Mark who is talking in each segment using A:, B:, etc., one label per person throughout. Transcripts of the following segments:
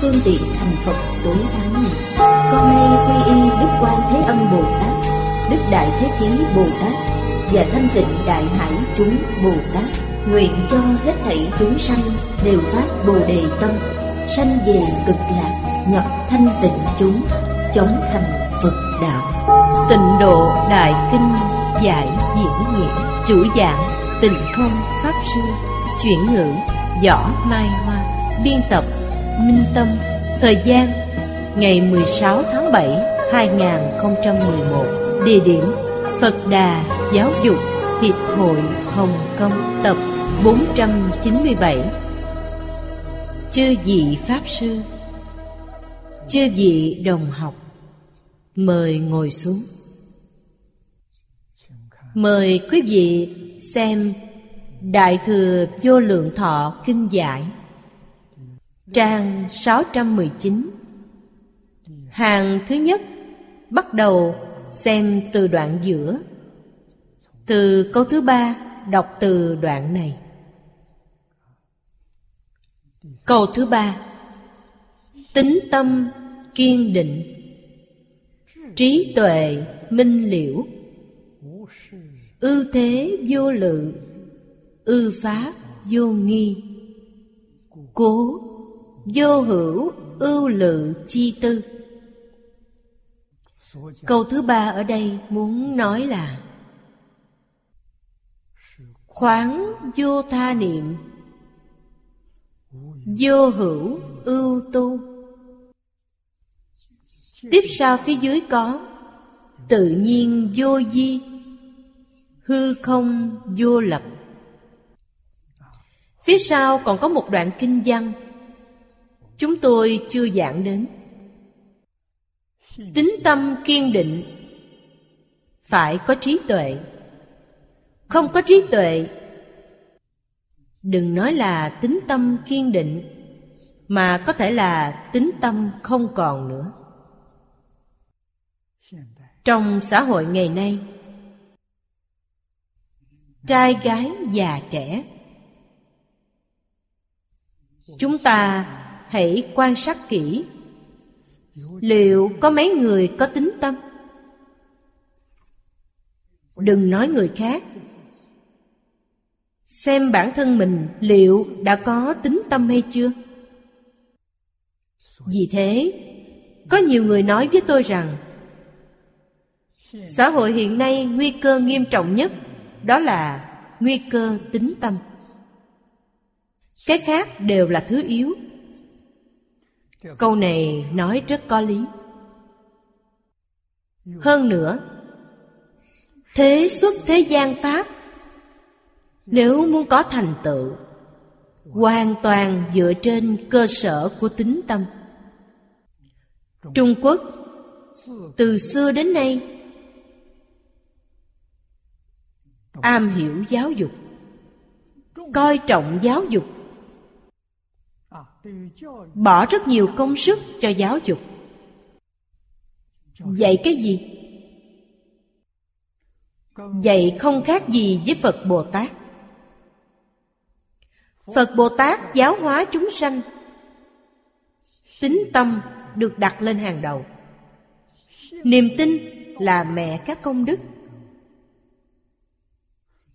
A: phương tiện thành phật tối thắng này. Con nay quy y đức quan thế âm bồ tát, đức đại thế chí bồ tát và thanh tịnh đại hải chúng bồ tát, nguyện cho hết thảy chúng sanh đều phát bồ đề tâm, sanh về cực lạc, nhập thanh tịnh chúng, chống thành phật đạo.
B: Tịnh độ đại kinh giải diễn nghĩa, chủ giảng tịnh không pháp sư, chuyển ngữ võ mai hoa, biên tập minh tâm, thời gian, ngày 16 tháng 7 2011 địa điểm, Phật Đà Giáo dục Hiệp hội Hồng Kông, tập 497 Chư vị Pháp Sư, Chư vị đồng học, Mời ngồi xuống. Mời quý vị xem Đại Thừa Vô Lượng Thọ Kinh Giải. Trang 619 Hàng thứ nhất, Bắt đầu xem từ đoạn giữa. Từ câu thứ ba, đọc từ đoạn này. Câu thứ ba, Tính tâm kiên định. Trí tuệ minh liễu. Ư thế vô lự Ư pháp vô nghi. Cố vô hữu ưu lự chi tư. Câu thứ ba ở đây muốn nói là Khoáng vô tha niệm, Vô hữu ưu tu. Tiếp sau phía dưới có Tự nhiên vô di, Hư không vô lập. Phía sau còn có một đoạn kinh văn. Chúng tôi chưa giảng đến. Tính tâm kiên định. Phải có trí tuệ. Không có trí tuệ, Đừng nói là tính tâm kiên định, Mà có thể là tính tâm không còn nữa. Trong xã hội ngày nay, Trai gái già trẻ, Chúng ta hãy quan sát kỹ. Liệu có mấy người có tính tâm? Đừng nói người khác. Xem bản thân mình liệu đã có tính tâm hay chưa. Vì thế, có nhiều người nói với tôi rằng, xã hội hiện nay nguy cơ nghiêm trọng nhất đó là nguy cơ tính tâm. Cái khác đều là thứ yếu câu này nói rất có lý. Hơn nữa, thế xuất thế gian pháp, nếu muốn có thành tựu, hoàn toàn dựa trên cơ sở của tính tâm. Trung quốc, từ xưa đến nay, am hiểu giáo dục, coi trọng giáo dục bỏ rất nhiều công sức cho giáo dục. Dạy cái gì? Dạy không khác gì với phật bồ tát. Phật bồ tát giáo hóa chúng sanh. Tính tâm được đặt lên hàng đầu. Niềm tin là mẹ các công đức.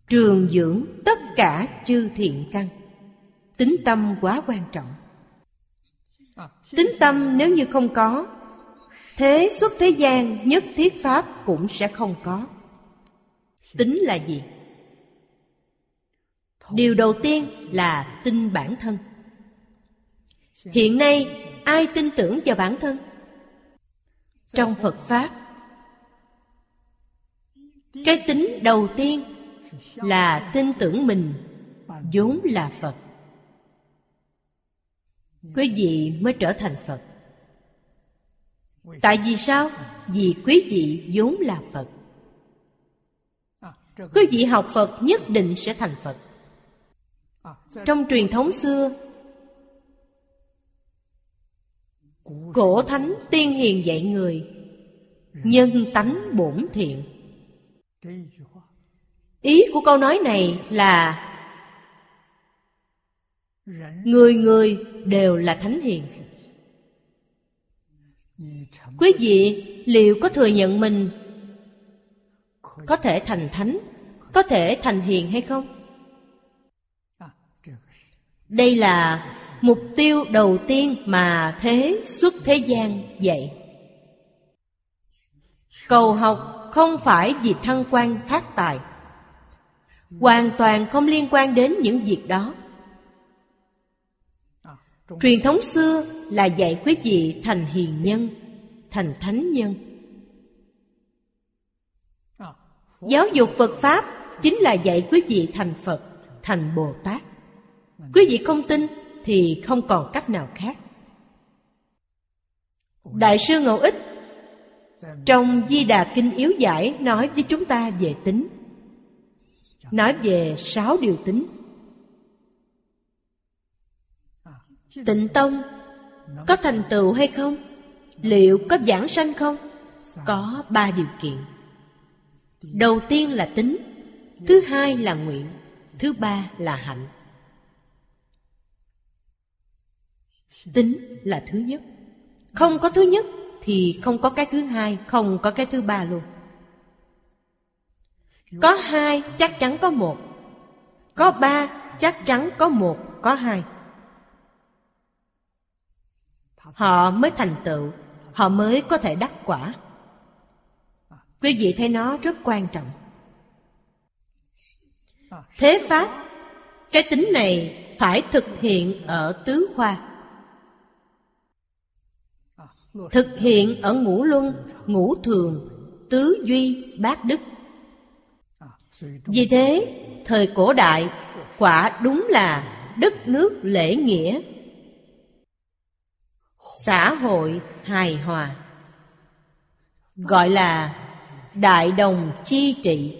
B: Trường dưỡng tất cả chư thiện căn. Tính tâm quá quan trọng tính tâm nếu như không có, thế xuất thế gian nhất thiết pháp cũng sẽ không có. Tính là gì? Điều đầu tiên là tin bản thân. Hiện nay, ai tin tưởng vào bản thân? Trong phật pháp, cái tính đầu tiên là tin tưởng mình vốn là phật quý vị mới trở thành phật? Tại vì sao? Vì quý vị vốn là Phật. Quý vị học Phật nhất định sẽ thành Phật. Trong truyền thống xưa, Cổ thánh tiên hiền dạy người, Nhân tánh bổn thiện. Ý của câu nói này là Người người đều là thánh hiền. Quý vị liệu có thừa nhận mình Có thể thành thánh Có thể thành hiền hay không? Đây là mục tiêu đầu tiên mà thế xuất thế gian dạy. Cầu học không phải vì thăng quan phát tài. Hoàn toàn không liên quan đến những việc đó truyền thống xưa là dạy quý vị thành hiền nhân thành thánh nhân. Giáo dục phật pháp chính là dạy quý vị thành phật thành bồ tát. Quý vị không tin thì không còn cách nào khác. Đại sư ngẫu ích trong di đà kinh yếu giải nói với chúng ta về tính. Nói về sáu điều tính tịnh tông, có thành tựu hay không? Liệu có giảng sanh không? Có ba điều kiện. Đầu tiên là tính, thứ hai là nguyện, thứ ba là hạnh. Tính là thứ nhất. Không có thứ nhất thì không có cái thứ hai, không có cái thứ ba luôn. Có hai chắc chắn có một, có ba chắc chắn có một, có hai họ mới thành tựu, họ mới có thể đắc quả. Quý vị thấy nó rất quan trọng. Thế pháp, cái tính này phải thực hiện ở tứ khoa. Thực hiện ở ngũ luân, ngũ thường, tứ duy, bát đức. Vì thế, thời cổ đại, quả đúng là đất nước lễ nghĩa xã hội hài hòa gọi là đại đồng chi trị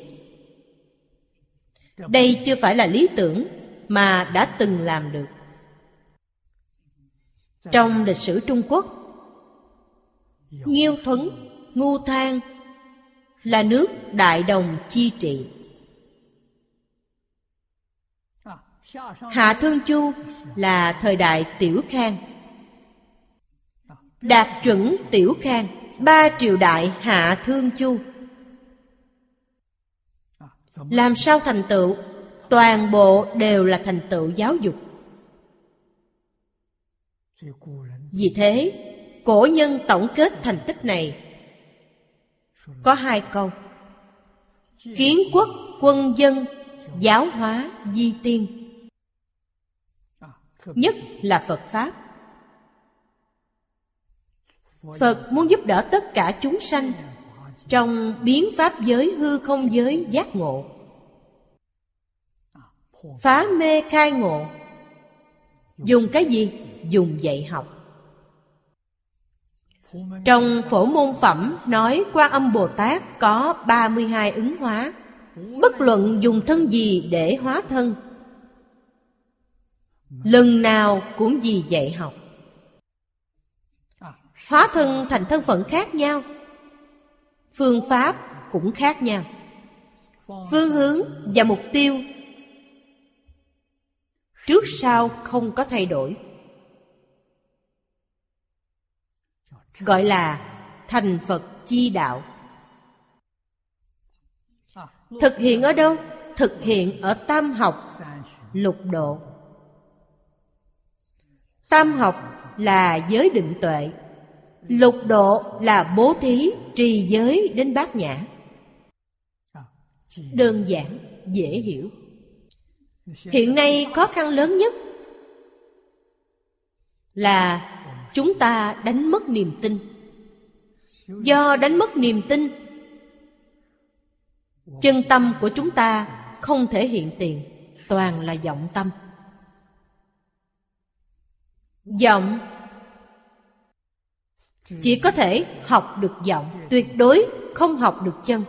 B: đây chưa phải là lý tưởng mà đã từng làm được trong lịch sử trung quốc Nghiêu Thuấn, Ngu Thang là nước Đại Đồng chi trị. Hạ Thương Chu là thời đại Tiểu Khang. Đạt chuẩn Tiểu Khang, ba triều đại Hạ Thương Chu. Làm sao thành tựu? Toàn bộ đều là thành tựu giáo dục. Vì thế, Cổ nhân tổng kết thành tích này Có hai câu Kiến quốc quân dân Giáo hóa di tiên Nhất là Phật Pháp Phật muốn giúp đỡ tất cả chúng sanh Trong biến pháp giới, hư không giới, giác ngộ. Phá mê khai ngộ. Dùng cái gì? Dùng dạy học. Trong phổ môn phẩm nói quan âm Bồ Tát có 32 ứng hóa. Bất luận dùng thân gì để hóa thân, Lần nào cũng vì dạy học. Hóa thân thành thân phận khác nhau. Phương pháp cũng khác nhau. Phương hướng và mục tiêu Trước sau không có thay đổi. Gọi là thành phật chi đạo. Thực hiện ở đâu? Thực hiện ở tam học, lục độ. Tam học là giới định tuệ lục độ là bố thí trì giới đến bát nhã. Đơn giản, dễ hiểu. Hiện nay khó khăn lớn nhất là chúng ta đánh mất niềm tin. Do đánh mất niềm tin, chân tâm của chúng ta không thể hiện tiền, toàn là vọng tâm. Vọng chỉ có thể học được giọng, tuyệt đối không học được chân.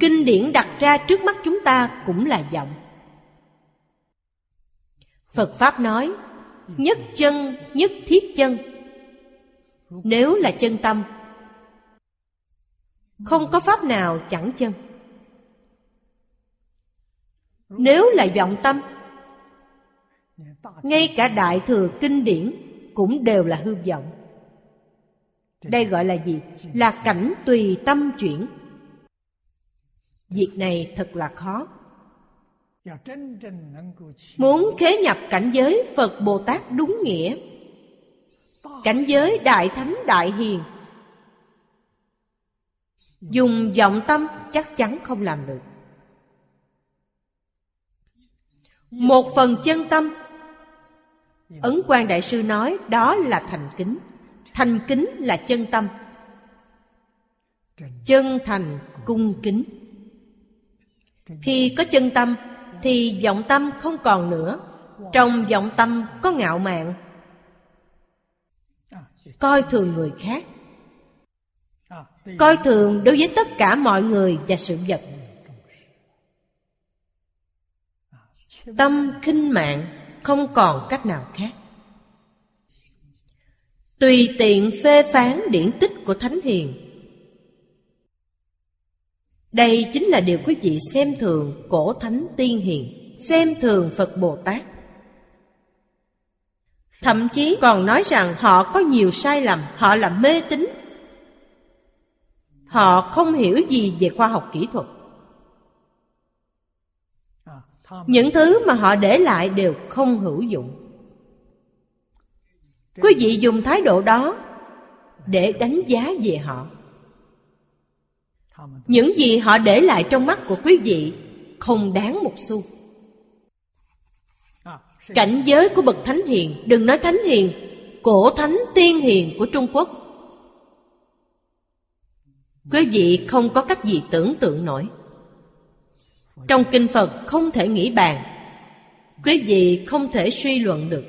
B: Kinh điển đặt ra trước mắt chúng ta cũng là giọng. Phật pháp nói, nhất chân, nhất thiết chân. Nếu là chân tâm, không có pháp nào chẳng chân. Nếu là vọng tâm, ngay cả đại thừa kinh điển cũng đều là hư vọng. Đây gọi là gì? Là cảnh tùy tâm chuyển. Việc này thật là khó. Muốn khế nhập cảnh giới phật bồ tát đúng nghĩa. Cảnh giới đại thánh đại hiền. Dùng vọng tâm chắc chắn không làm được. Một phần chân tâm ấn quan đại sư nói, đó là thành kính. Thành kính là chân tâm. Chân thành cung kính. Khi có chân tâm, thì vọng tâm không còn nữa. Trong vọng tâm có ngạo mạn. Coi thường người khác. Coi thường đối với tất cả mọi người và sự vật. Tâm khinh mạng không còn cách nào khác. Tùy tiện phê phán điển tích của thánh hiền. Đây chính là điều quý vị xem thường cổ thánh tiên hiền, xem thường phật bồ tát. Thậm chí còn nói rằng họ có nhiều sai lầm, họ là mê tín. Họ không hiểu gì về khoa học kỹ thuật những thứ mà họ để lại đều không hữu dụng. Quý vị dùng thái độ đó để đánh giá về họ. Những gì họ để lại trong mắt của quý vị không đáng một xu. Cảnh giới của bậc thánh hiền, đừng nói thánh hiền, cổ thánh tiên hiền của trung quốc. Quý vị không có cách gì tưởng tượng nổi trong kinh phật không thể nghĩ bàn. Quý vị không thể suy luận được?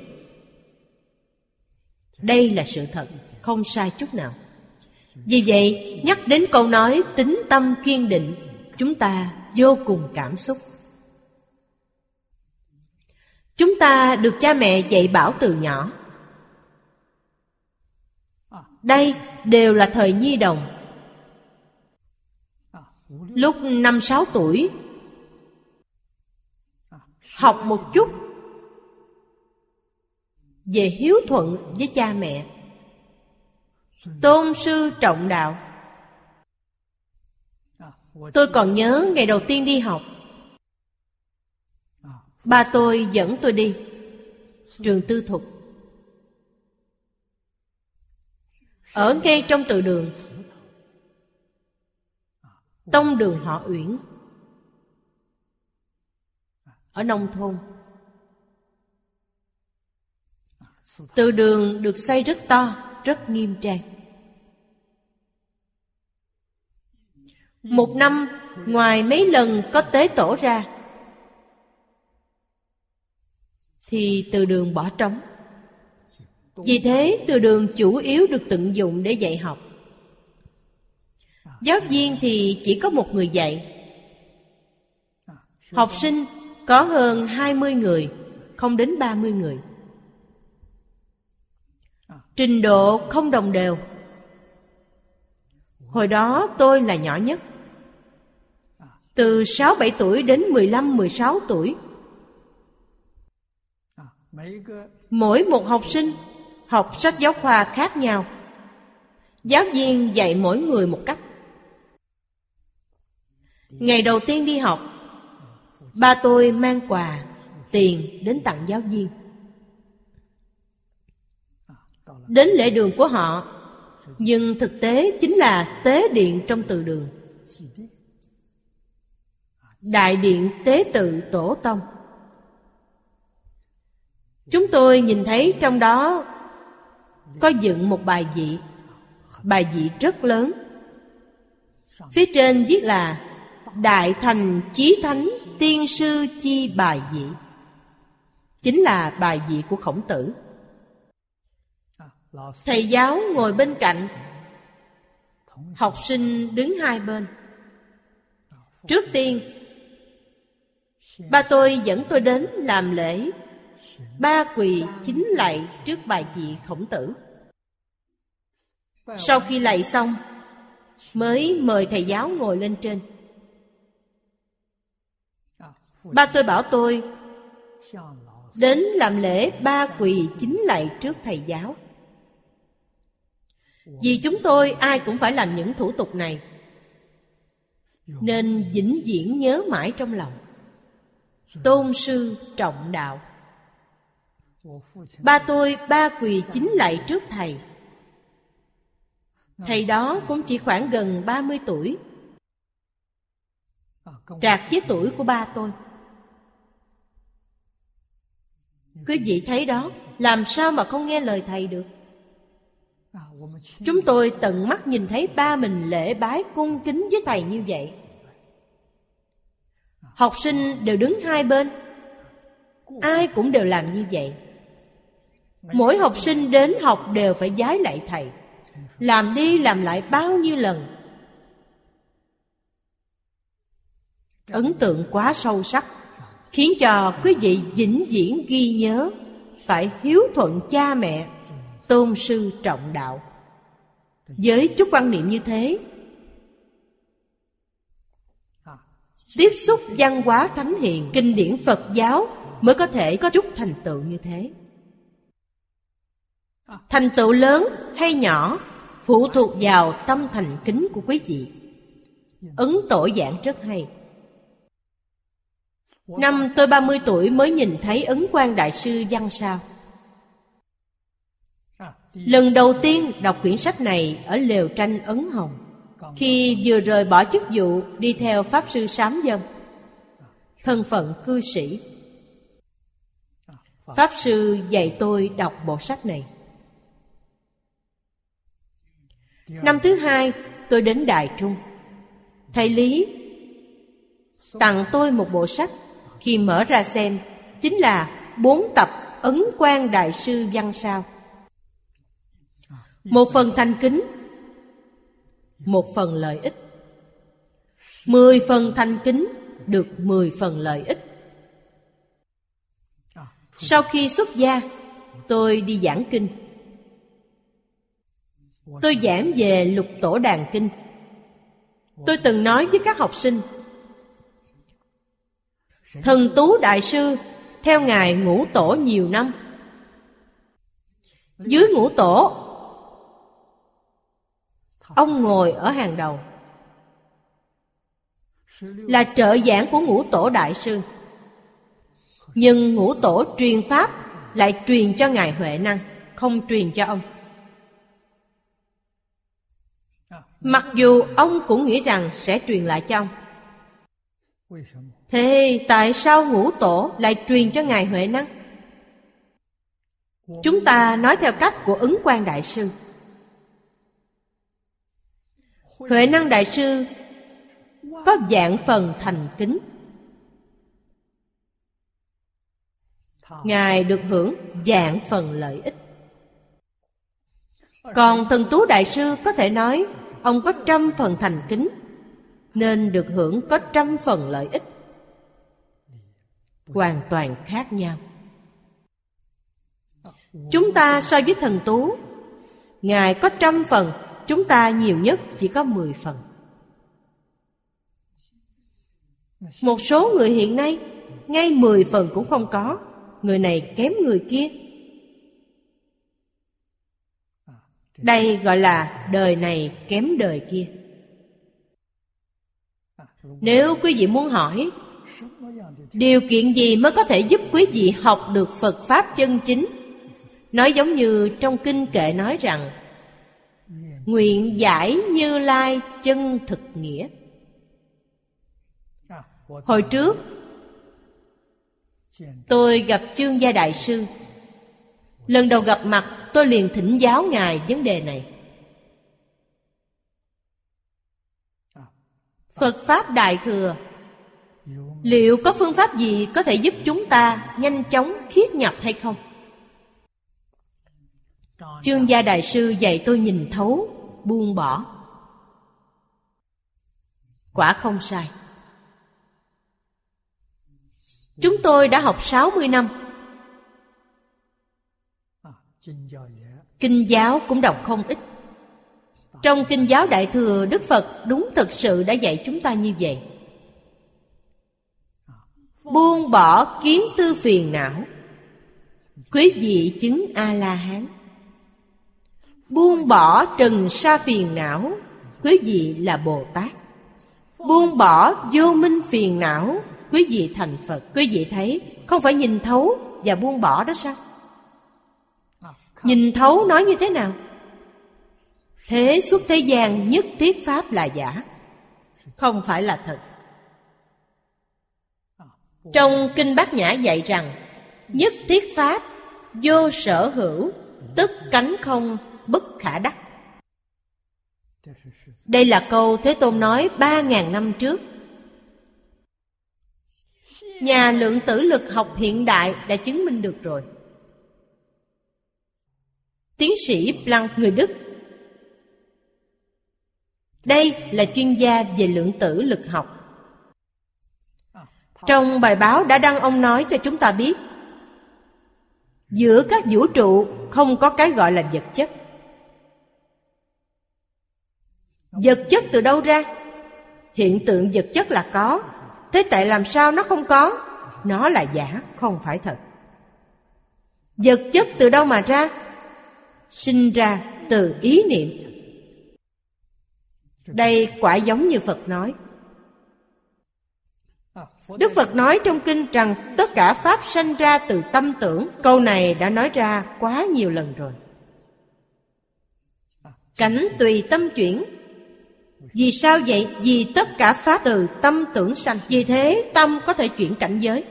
B: Đây là sự thật, không sai chút nào. Vì vậy, nhắc đến câu nói tính tâm kiên định, chúng ta vô cùng cảm xúc. Chúng ta được cha mẹ dạy bảo từ nhỏ. Đây đều là thời nhi đồng. Lúc năm sáu tuổi học một chút. Về hiếu thuận với cha mẹ. Tôn sư trọng đạo. Tôi còn nhớ ngày đầu tiên đi học. Ba tôi dẫn tôi đi. Trường tư thục. Ở ngay trong từ đường. Tông đường họ uyển ở nông thôn. Từ đường được xây rất to rất nghiêm trang. Một năm ngoài mấy lần có tế tổ ra thì từ đường bỏ trống. Vì thế từ đường chủ yếu được tận dụng để dạy học. Giáo viên thì chỉ có một người dạy. Học sinh có hơn 20 người, không đến 30 người. Trình độ không đồng đều. Hồi đó tôi là nhỏ nhất. Từ 6-7 tuổi đến 15-16 tuổi. Mỗi một học sinh học sách giáo khoa khác nhau. Giáo viên dạy mỗi người một cách. Ngày đầu tiên đi học Ba tôi mang quà, tiền đến tặng giáo viên. Đến lễ đường của họ Nhưng thực tế chính là tế điện trong từ đường. Đại điện tế tự tổ tông. Chúng tôi nhìn thấy trong đó Có dựng một bài vị. Bài vị rất lớn. Phía trên viết là Đại thành chí thánh tiên sư chi bài vị Chính là bài vị của khổng tử. Thầy giáo ngồi bên cạnh. Học sinh đứng hai bên. Trước tiên, Ba tôi dẫn tôi đến làm lễ. Ba quỳ chính lạy trước bài vị khổng tử. Sau khi lạy xong, Mới mời thầy giáo ngồi lên trên. Ba tôi bảo tôi, Đến làm lễ ba quỳ chính lại trước thầy giáo. Vì chúng tôi ai cũng phải làm những thủ tục này, Nên vĩnh viễn nhớ mãi trong lòng. Tôn sư trọng đạo. Ba tôi ba quỳ chính lại trước thầy. Thầy đó cũng chỉ khoảng gần 30 tuổi, Trạc với tuổi của ba tôi. Quý vị thấy đó, Làm sao mà không nghe lời thầy được? Chúng tôi tận mắt nhìn thấy ba mình lễ bái cung kính với thầy như vậy. Học sinh đều đứng hai bên. Ai cũng đều làm như vậy. Mỗi học sinh đến học đều phải giái lại thầy. Làm đi làm lại bao nhiêu lần? Ấn tượng quá sâu sắc. Khiến cho quý vị vĩnh viễn ghi nhớ, Phải hiếu thuận cha mẹ, Tôn sư trọng đạo. Với chút quan niệm như thế, Tiếp xúc văn hóa thánh hiền, Kinh điển Phật giáo Mới có thể có chút thành tựu như thế. Thành tựu lớn hay nhỏ Phụ thuộc vào tâm thành kính của quý vị. Ứng tổ giảng rất hay. Năm tôi 30 tuổi mới nhìn thấy Ấn quan Đại sư văn sao. Lần đầu tiên đọc quyển sách này ở lều tranh Ấn Hồng, Khi vừa rời bỏ chức vụ đi theo Pháp Sư Sám Dân. Thân phận cư sĩ. Pháp Sư dạy tôi đọc bộ sách này. Năm thứ hai, tôi đến Đại Trung. Thầy Lý tặng tôi một bộ sách khi mở ra xem, Chính là bốn tập Ấn quan Đại sư Văn Sao. Một phần thành kính, Một phần lợi ích. Mười phần thành kính Được mười phần lợi ích. Sau khi xuất gia, Tôi đi giảng kinh. Tôi giảng về lục tổ đàn kinh. Tôi từng nói với các học sinh Thần Tú Đại Sư, Theo Ngài ngũ tổ nhiều năm. Dưới ngũ tổ, Ông ngồi ở hàng đầu. Là trợ giảng của ngũ tổ Đại Sư. Nhưng ngũ tổ truyền Pháp Lại truyền cho Ngài Huệ Năng, Không truyền cho ông. Mặc dù ông cũng nghĩ rằng sẽ truyền lại cho ông. Thế tại sao ngũ tổ lại truyền cho Ngài Huệ Năng? Chúng ta nói theo cách của ứng quan Đại Sư. Huệ Năng Đại Sư có dạng phần thành kính. Ngài được hưởng dạng phần lợi ích. Còn thần tú đại sư có thể nói Ông có trăm phần thành kính, Nên được hưởng có trăm phần lợi ích. Hoàn toàn khác nhau. Chúng ta so với thần tú. Ngài có trăm phần, Chúng ta nhiều nhất chỉ có mười phần. Một số người hiện nay, Ngay mười phần cũng không có. Người này kém người kia. Đây gọi là đời này kém đời kia. Nếu quý vị muốn hỏi Điều kiện gì mới có thể giúp quý vị học được Phật Pháp chân chính? Nói giống như trong kinh kệ nói rằng, Nguyện giải như lai chân thực nghĩa. Hồi trước, Tôi gặp Trương Gia Đại Sư. Lần đầu gặp mặt, tôi liền thỉnh giáo Ngài vấn đề này. Phật Pháp Đại Thừa Liệu có phương pháp gì có thể giúp chúng ta nhanh chóng khiết nhập hay không? Trương gia đại sư dạy tôi nhìn thấu, Buông bỏ. Quả không sai. Chúng tôi đã học 60 năm. Kinh giáo cũng đọc không ít. Trong Kinh giáo Đại Thừa, Đức Phật đúng thực sự đã dạy chúng ta như vậy. Buông bỏ kiến tư phiền não. Quý vị chứng A-la-hán. Buông bỏ trần sa phiền não Quý vị là Bồ Tát. Buông bỏ vô minh phiền não Quý vị thành Phật. Quý vị thấy, Không phải nhìn thấu và buông bỏ đó sao? Nhìn thấu nói như thế nào? Thế suốt thế gian nhất thiết Pháp là giả. Không phải là thật. Trong Kinh Bát Nhã dạy rằng, Nhất thiết Pháp, Vô sở hữu, Tức cánh không, bất khả đắc. Đây là câu Thế Tôn nói ba ngàn năm trước. Nhà lượng tử lực học hiện đại đã chứng minh được rồi. Tiến sĩ Planck người Đức. Đây là chuyên gia về lượng tử lực học. Trong bài báo đã đăng ông nói cho chúng ta biết Giữa các vũ trụ không có cái gọi là vật chất Vật chất từ đâu ra? Hiện tượng vật chất là có Thế tại làm sao nó không có? Nó là giả, không phải thật Vật chất từ đâu mà ra? Sinh ra từ ý niệm Đây quả giống như Phật nói Đức Phật nói trong kinh rằng tất cả Pháp sanh ra từ tâm tưởng. Câu này đã nói ra quá nhiều lần rồi. Cảnh tùy tâm chuyển. Vì sao vậy? Vì tất cả Pháp từ tâm tưởng sanh. Vì thế tâm có thể chuyển cảnh giới.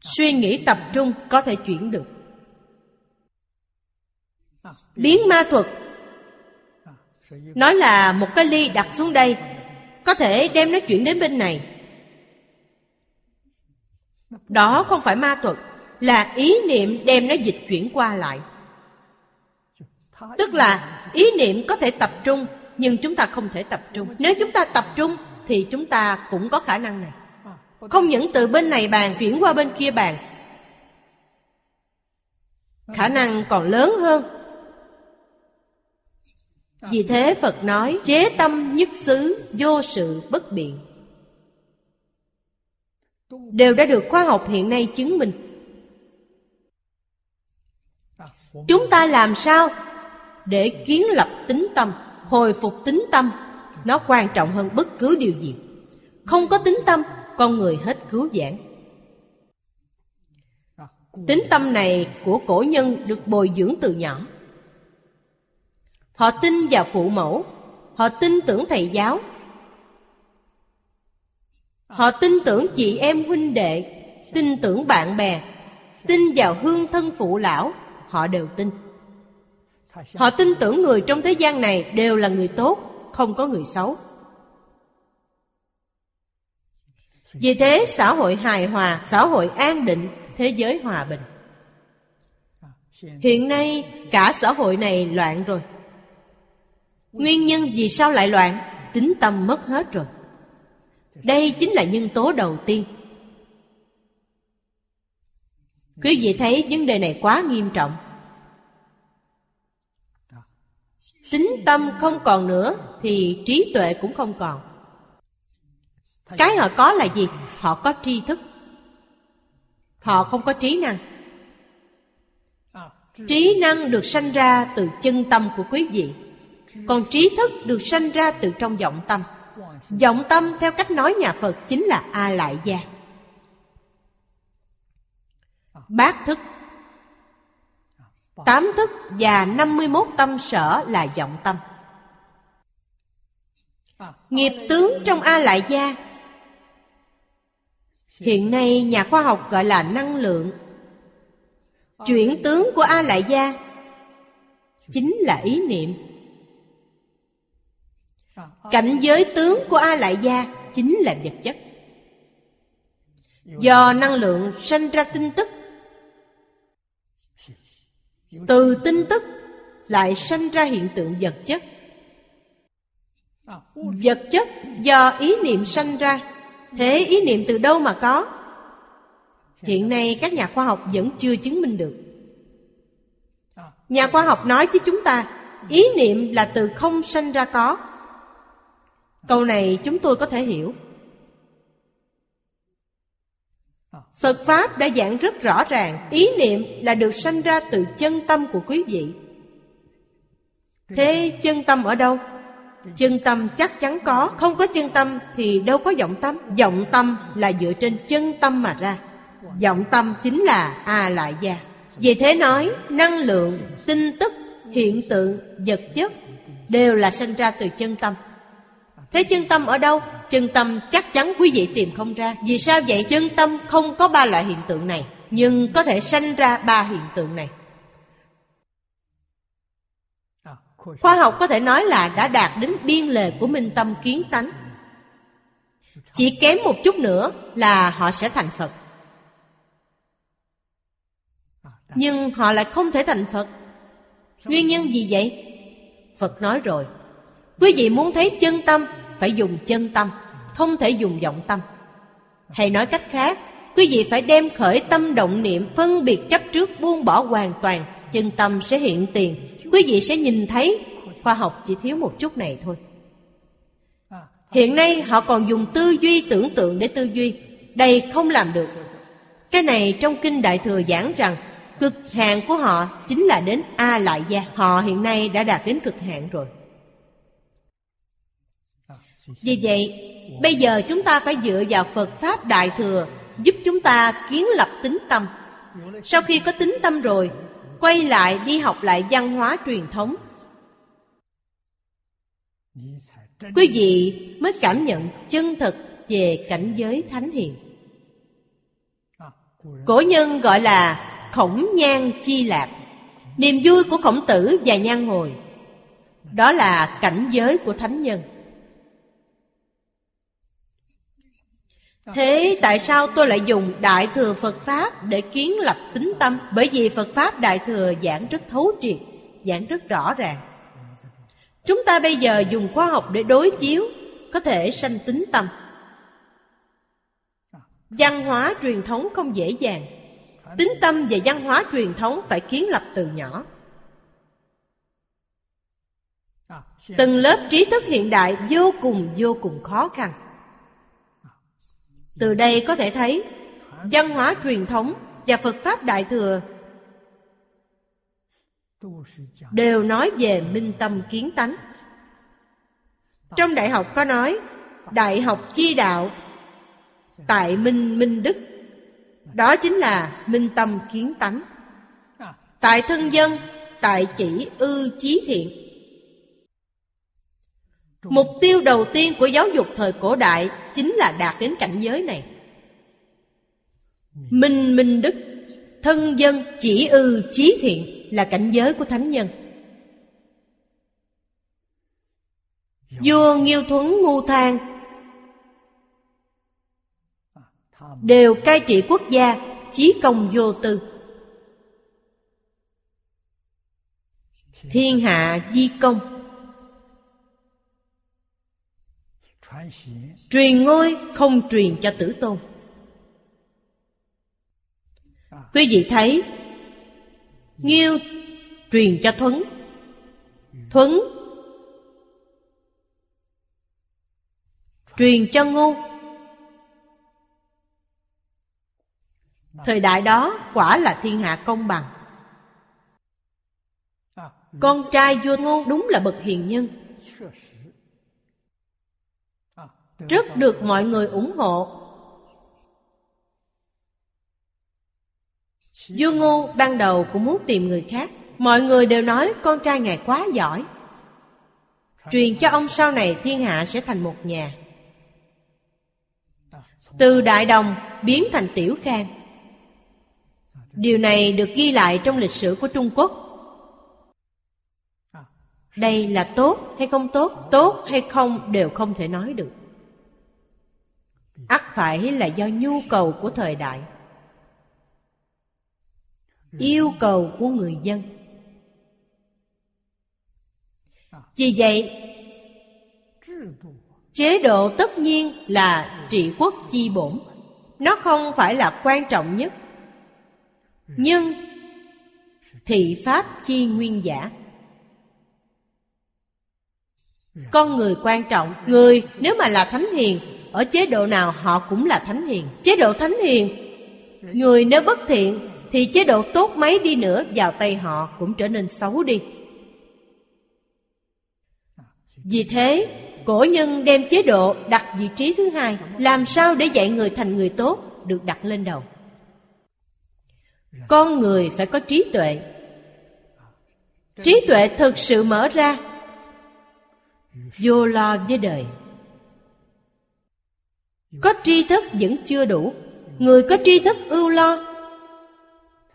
B: Suy nghĩ tập trung có thể chuyển được. Biến ma thuật. Nói là một cái ly đặt xuống đây có thể đem nó chuyển đến bên này. Đó không phải ma thuật, là ý niệm đem nó dịch chuyển qua lại. Tức là ý niệm có thể tập trung, nhưng chúng ta không thể tập trung. Nếu chúng ta tập trung, thì chúng ta cũng có khả năng này. Không những từ bên này bàn, chuyển qua bên kia bàn. Khả năng còn lớn hơn vì thế Phật nói, chế tâm nhất xứ, vô sự bất biện. Đều đã được khoa học hiện nay chứng minh. Chúng ta làm sao để kiến lập tính tâm, Hồi phục tính tâm? Nó quan trọng hơn bất cứ điều gì. Không có tính tâm, Con người hết cứu giảng Tính tâm này của cổ nhân được bồi dưỡng từ nhỏ. Họ tin vào phụ mẫu. Họ tin tưởng thầy giáo. Họ tin tưởng chị em huynh đệ. Tin tưởng bạn bè. Tin vào hương thân phụ lão. Họ đều tin. Họ tin tưởng người trong thế gian này Đều là người tốt, Không có người xấu. Vì thế, xã hội hài hòa, Xã hội an định, Thế giới hòa bình. Hiện nay, cả xã hội này loạn rồi. Nguyên nhân vì sao lại loạn, Tính tâm mất hết rồi. Đây chính là nhân tố đầu tiên. Quý vị thấy vấn đề này quá nghiêm trọng. Tính tâm không còn nữa Thì trí tuệ cũng không còn. Cái họ có là gì? Họ có tri thức. Họ không có trí năng. Trí năng được sanh ra từ chân tâm của quý vị còn trí thức được sanh ra từ trong vọng tâm. Vọng tâm theo cách nói nhà phật chính là a lại gia. Bát thức. Tám thức và năm mươi mốt tâm sở là vọng tâm. Nghiệp tướng trong a lại gia. Hiện nay nhà khoa học gọi là năng lượng. Chuyển tướng của a lại gia chính là ý niệm. Ờ. Cảnh giới tướng của A Lại Gia chính là vật chất. Do năng lượng sanh ra tin tức. Từ tin tức lại sanh ra hiện tượng vật chất. Vật chất do ý niệm sanh ra. Thế ý niệm từ đâu mà có? Hiện nay các nhà khoa học vẫn chưa chứng minh được. Nhà khoa học nói với chúng ta, Ý niệm là từ không sanh ra có. Câu này chúng tôi có thể hiểu. Phật Pháp đã giảng rất rõ ràng Ý niệm là được sanh ra từ chân tâm của quý vị. Thế chân tâm ở đâu? Chân tâm chắc chắn có Không có chân tâm thì đâu có vọng tâm. Vọng tâm là dựa trên chân tâm mà ra. Vọng tâm chính là A Lại Gia Vì thế nói Năng lượng, tin tức, hiện tượng, vật chất Đều là sanh ra từ chân tâm. Thế chân tâm ở đâu? Chân tâm chắc chắn quý vị tìm không ra Vì sao vậy? Chân tâm không có ba loại hiện tượng này, Nhưng có thể sanh ra ba hiện tượng này Khoa học có thể nói là đã đạt đến biên lề của minh tâm kiến tánh Chỉ kém một chút nữa là họ sẽ thành Phật Nhưng họ lại không thể thành Phật Nguyên nhân gì vậy? Phật nói rồi Quý vị muốn thấy chân tâm phải dùng chân tâm, Không thể dùng vọng tâm. Hay nói cách khác, Quý vị phải đem khởi tâm động niệm Phân biệt chấp trước buông bỏ hoàn toàn, Chân tâm sẽ hiện tiền. Quý vị sẽ nhìn thấy, Khoa học chỉ thiếu một chút này thôi. Hiện nay họ còn dùng tư duy tưởng tượng để tư duy, Đây không làm được. Cái này trong Kinh Đại Thừa giảng rằng, Cực hạn của họ chính là đến A Lại Gia. Họ hiện nay đã đạt đến cực hạn rồi. Vì vậy, Bây giờ chúng ta phải dựa vào Phật Pháp Đại Thừa Giúp chúng ta kiến lập tính tâm. Sau khi có tính tâm rồi, Quay lại đi học lại văn hóa truyền thống. Quý vị mới cảm nhận chân thực về cảnh giới thánh hiền. Cổ nhân gọi là khổng nhan chi lạc. Niềm vui của khổng tử và nhan hồi, Đó là cảnh giới của thánh nhân. Thế tại sao tôi lại dùng Đại Thừa Phật Pháp để kiến lập tính tâm? Bởi vì Phật Pháp Đại Thừa giảng rất thấu triệt, giảng rất rõ ràng. Chúng ta bây giờ dùng khoa học để đối chiếu, có thể sanh tính tâm. Văn hóa truyền thống không dễ dàng. Tính tâm và văn hóa truyền thống phải kiến lập từ nhỏ. Từng lớp trí thức hiện đại vô cùng vô cùng khó khăn. Từ đây có thể thấy, văn hóa truyền thống và Phật Pháp Đại Thừa đều nói về minh tâm kiến tánh. Trong đại học có nói, Đại học chi đạo Tại minh minh đức, Đó chính là minh tâm kiến tánh Tại thân dân, Tại chỉ ư chí thiện Mục tiêu đầu tiên của giáo dục thời cổ đại Chính là đạt đến cảnh giới này. Minh minh đức, Thân dân chỉ ư chí thiện Là cảnh giới của thánh nhân. Vua Nghiêu Thuấn Ngu Thang Đều cai trị quốc gia, Chí công vô tư. Thiên hạ di công. Truyền ngôi không truyền cho tử tôn. Quý vị thấy, Nghiêu truyền cho Thuấn. Thuấn truyền cho ngu. Thời đại đó quả là thiên hạ công bằng. Con trai vua ngu đúng là bậc hiền nhân rất được mọi người ủng hộ. Vua ngu ban đầu cũng muốn tìm người khác. Mọi người đều nói con trai ngài quá giỏi. Truyền cho ông sau này thiên hạ sẽ thành một nhà. Từ Đại Đồng biến thành Tiểu Khang. Điều này được ghi lại trong lịch sử của Trung Quốc. Đây là tốt hay không tốt Tốt hay không đều không thể nói được ắt phải là do nhu cầu của thời đại. Yêu cầu của người dân. Vì vậy, chế độ tất nhiên là trị quốc chi bổn. Nó không phải là quan trọng nhất. Nhưng thị pháp chi nguyên giả. Con người quan trọng, người nếu mà là thánh hiền ở chế độ nào họ cũng là thánh hiền. Chế độ thánh hiền, người nếu bất thiện thì chế độ tốt mấy đi nữa, vào tay họ cũng trở nên xấu đi. Vì thế, cổ nhân đem chế độ đặt vị trí thứ hai, làm sao để dạy người thành người tốt được đặt lên đầu? Con người phải có trí tuệ. Trí tuệ thực sự mở ra. Vô lo với đời có tri thức vẫn chưa đủ. Người có tri thức ưu lo.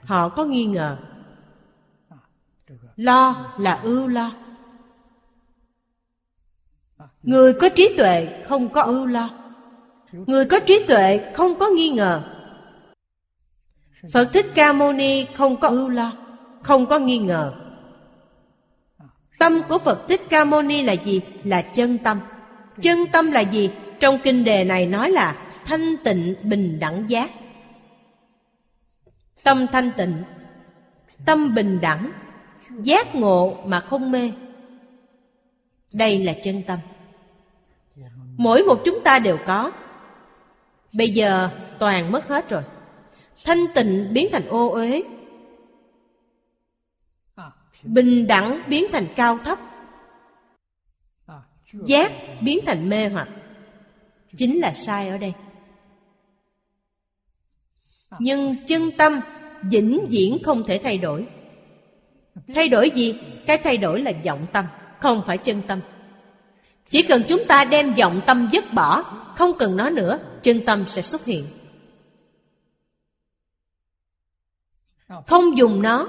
B: Họ có nghi ngờ. Lo là ưu lo. Người có trí tuệ không có ưu lo. Người có trí tuệ không có nghi ngờ. Phật thích ca mâu ni không có ưu lo, không có nghi ngờ. Tâm của phật thích ca mâu ni là gì? Là chân tâm. Chân tâm là gì? Trong kinh đề này nói là thanh tịnh bình đẳng giác. Tâm thanh tịnh, tâm bình đẳng, giác ngộ mà không mê. Đây là chân tâm. Mỗi một chúng ta đều có. Bây giờ toàn mất hết rồi. Thanh tịnh biến thành ô uế. Bình đẳng biến thành cao thấp. Giác biến thành mê hoặc chính là sai ở đây. Nhưng chân tâm, vĩnh viễn không thể thay đổi. Thay đổi gì? Cái thay đổi là vọng tâm, không phải chân tâm. Chỉ cần chúng ta đem vọng tâm dứt bỏ, không cần nó nữa, chân tâm sẽ xuất hiện. Không dùng nó,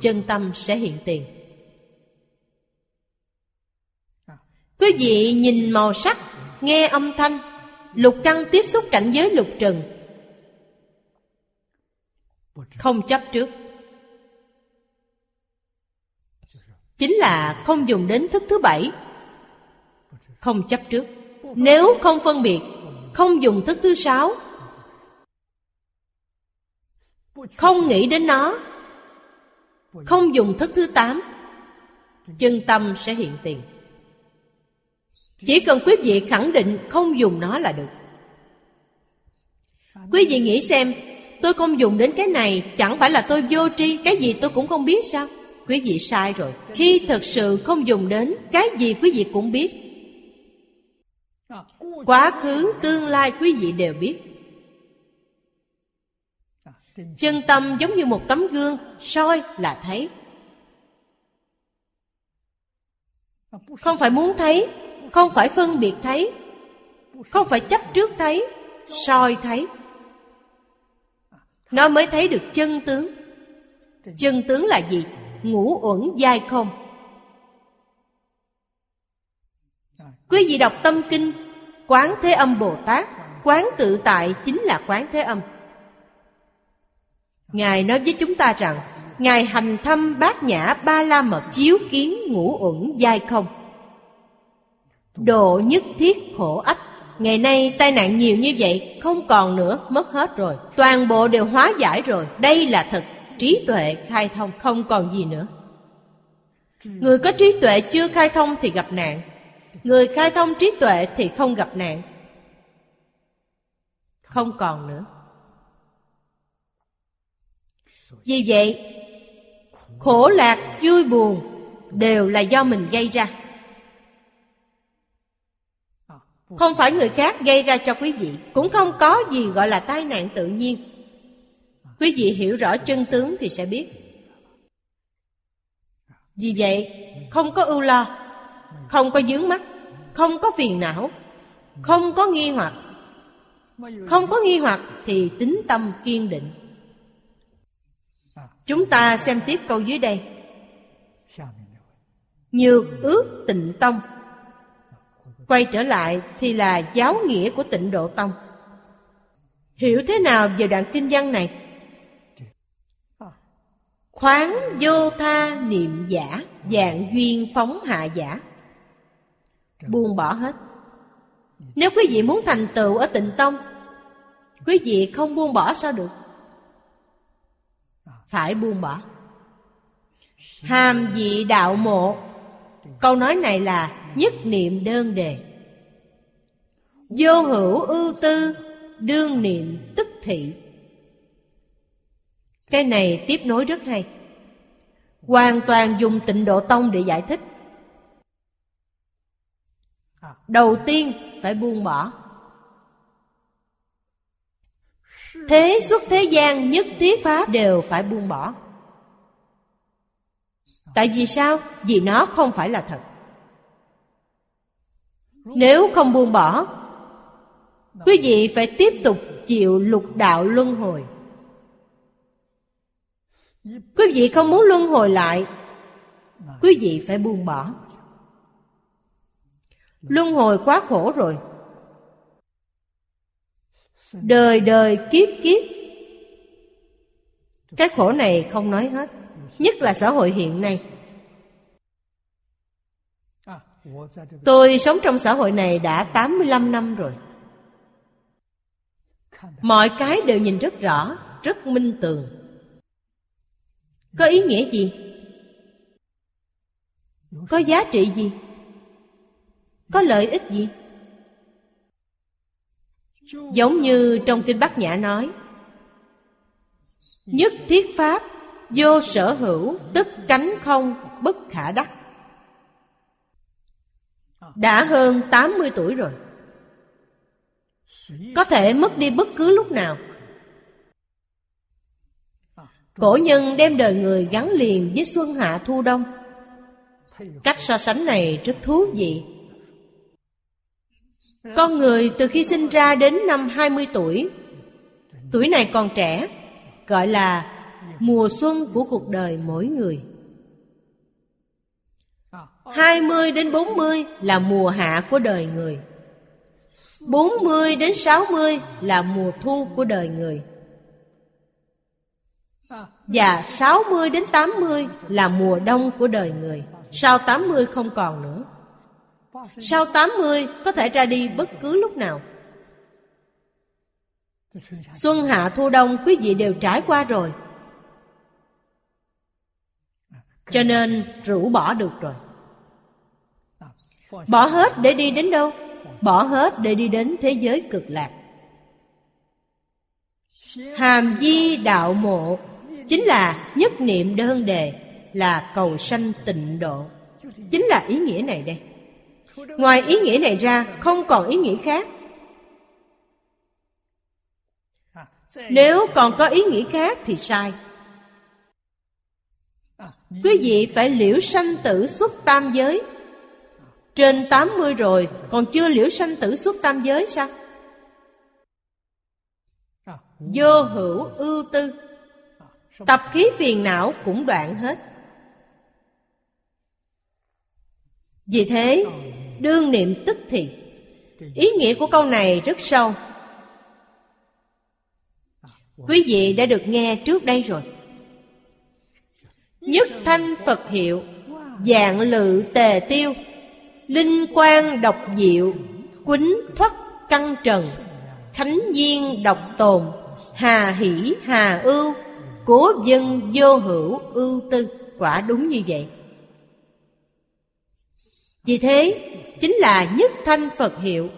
B: chân tâm sẽ hiện tiền. Quý vị nhìn màu sắc, nghe âm thanh lục căn tiếp xúc cảnh giới lục trần. Không chấp trước. Chính là không dùng đến thức thứ bảy. Không chấp trước. Nếu không phân biệt, không dùng thức thứ sáu. Không nghĩ đến nó. Không dùng thức thứ tám. Chân tâm sẽ hiện tiền chỉ cần quý vị khẳng định không dùng nó là được. Quý vị nghĩ xem, tôi không dùng đến cái này, chẳng phải là tôi vô tri, cái gì tôi cũng không biết sao? Quý vị sai rồi. Khi thật sự không dùng đến, cái gì quý vị cũng biết. Quá khứ, tương lai quý vị đều biết. Chân tâm giống như một tấm gương, soi là thấy. Không phải muốn thấy không phải phân biệt thấy, không phải chấp trước thấy, soi thấy. Nó mới thấy được chân tướng. Chân tướng là gì? Ngũ uẩn dai không. Quý vị đọc tâm kinh, quán thế âm bồ tát, quán tự tại chính là quán thế âm. Ngài nói với chúng ta rằng, ngài hành thâm bát nhã ba la mật chiếu kiến ngũ uẩn dai không độ nhất thiết khổ ách. Ngày nay tai nạn nhiều như vậy Không còn nữa, mất hết rồi. Toàn bộ đều hóa giải rồi. Đây là thật, trí tuệ khai thông Không còn gì nữa. Người có trí tuệ chưa khai thông thì gặp nạn. Người khai thông trí tuệ thì không gặp nạn. Không còn nữa. Vì vậy Khổ lạc, vui buồn Đều là do mình gây ra. Không phải người khác gây ra cho quý vị, Cũng không có gì gọi là tai nạn tự nhiên. Quý vị hiểu rõ chân tướng thì sẽ biết. Vì vậy, không có ưu lo, Không có dướng mắt, Không có phiền não, Không có nghi hoặc. Không có nghi hoặc thì tính tâm kiên định. Chúng ta xem tiếp câu dưới đây. Nhược ước tịnh tông. Quay trở lại thì là giáo nghĩa của tịnh độ tông. Hiểu thế nào về đoạn kinh văn này? Khoáng vô tha niệm giả Dạng duyên phóng hạ giả. Buông bỏ hết. Nếu quý vị muốn thành tựu ở tịnh tông, Quý vị không buông bỏ sao được? Phải buông bỏ. Hàm dị đạo mộ. Câu nói này là nhất niệm đơn đề. Vô hữu ưu tư, Đương niệm tức thị. Cái này tiếp nối rất hay. Hoàn toàn dùng tịnh độ tông để giải thích. Đầu tiên phải buông bỏ. Thế xuất thế gian nhất thiết pháp đều phải buông bỏ. Tại vì sao? Vì nó không phải là thật. Nếu không buông bỏ, Quý vị phải tiếp tục chịu lục đạo luân hồi. Quý vị không muốn luân hồi lại, Quý vị phải buông bỏ. Luân hồi quá khổ rồi. Đời đời kiếp kiếp. Cái khổ này không nói hết, Nhất là xã hội hiện nay. Tôi sống trong xã hội này đã 85 năm rồi Mọi cái đều nhìn rất rõ, Rất minh tường Có ý nghĩa gì? Có giá trị gì? Có lợi ích gì? Giống như trong Kinh Bát Nhã nói, Nhất thiết pháp, Vô sở hữu, Tức cánh không, Bất khả đắc đã hơn 80 tuổi rồi. Có thể mất đi bất cứ lúc nào. Cổ nhân đem đời người gắn liền với xuân hạ thu đông. Cách so sánh này rất thú vị. Con người từ khi sinh ra đến năm 20 tuổi Tuổi này còn trẻ, Gọi là mùa xuân của cuộc đời mỗi người. 20 đến 40 là mùa hạ của đời người. 40 đến 60 là mùa thu của đời người. Và 60 đến 80 là mùa đông của đời người. Sau 80 không còn nữa. Sau 80 có thể ra đi bất cứ lúc nào. Xuân hạ thu đông quý vị đều trải qua rồi. Cho nên rũ bỏ được rồi. Bỏ hết để đi đến đâu? Bỏ hết để đi đến thế giới cực lạc. Hàm di đạo mộ Chính là nhất niệm đơn đề Là cầu sanh tịnh độ. Chính là ý nghĩa này đây. Ngoài ý nghĩa này ra, Không còn ý nghĩa khác. Nếu còn có ý nghĩa khác thì sai. Quý vị phải liễu sanh tử xuất tam giới. Trên 80 rồi, Còn chưa liễu sanh tử xuất tam giới sao? Vô hữu ưu tư. Tập khí phiền não cũng đoạn hết. Vì thế, Đương niệm tức thì. Ý nghĩa của câu này rất sâu. Quý vị đã được nghe trước đây rồi. Nhất thanh Phật hiệu, Dạng lự tề tiêu. Linh quan độc diệu, Quýnh thoát căng trần. Khánh nhiên độc tồn, Hà hỷ hà ưu, Cố dân vô hữu ưu tư. Quả đúng như vậy. Vì thế, Chính là nhất thanh Phật hiệu,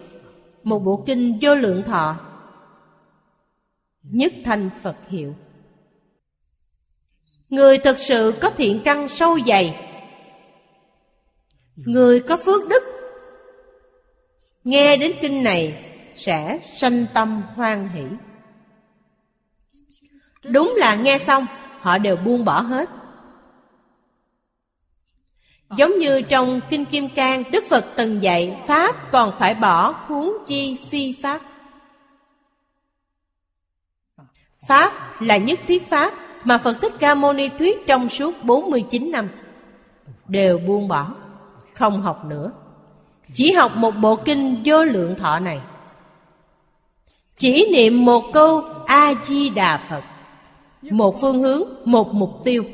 B: Một bộ kinh vô lượng thọ. Nhất thanh Phật hiệu. Người thực sự có thiện căn sâu dày Người có phước đức. Nghe đến kinh này, Sẽ sanh tâm hoan hỷ. Đúng là nghe xong, Họ đều buông bỏ hết. Giống như trong Kinh Kim Cang, Đức Phật từng dạy, Pháp còn phải bỏ huống chi phi Pháp. Pháp là nhất thiết Pháp Mà Phật Thích Ca Mâu Ni thuyết trong suốt 49 năm Đều buông bỏ. Không học nữa. Chỉ học một bộ kinh vô lượng thọ này. Chỉ niệm một câu A-di-đà Phật. Một phương hướng, một mục tiêu.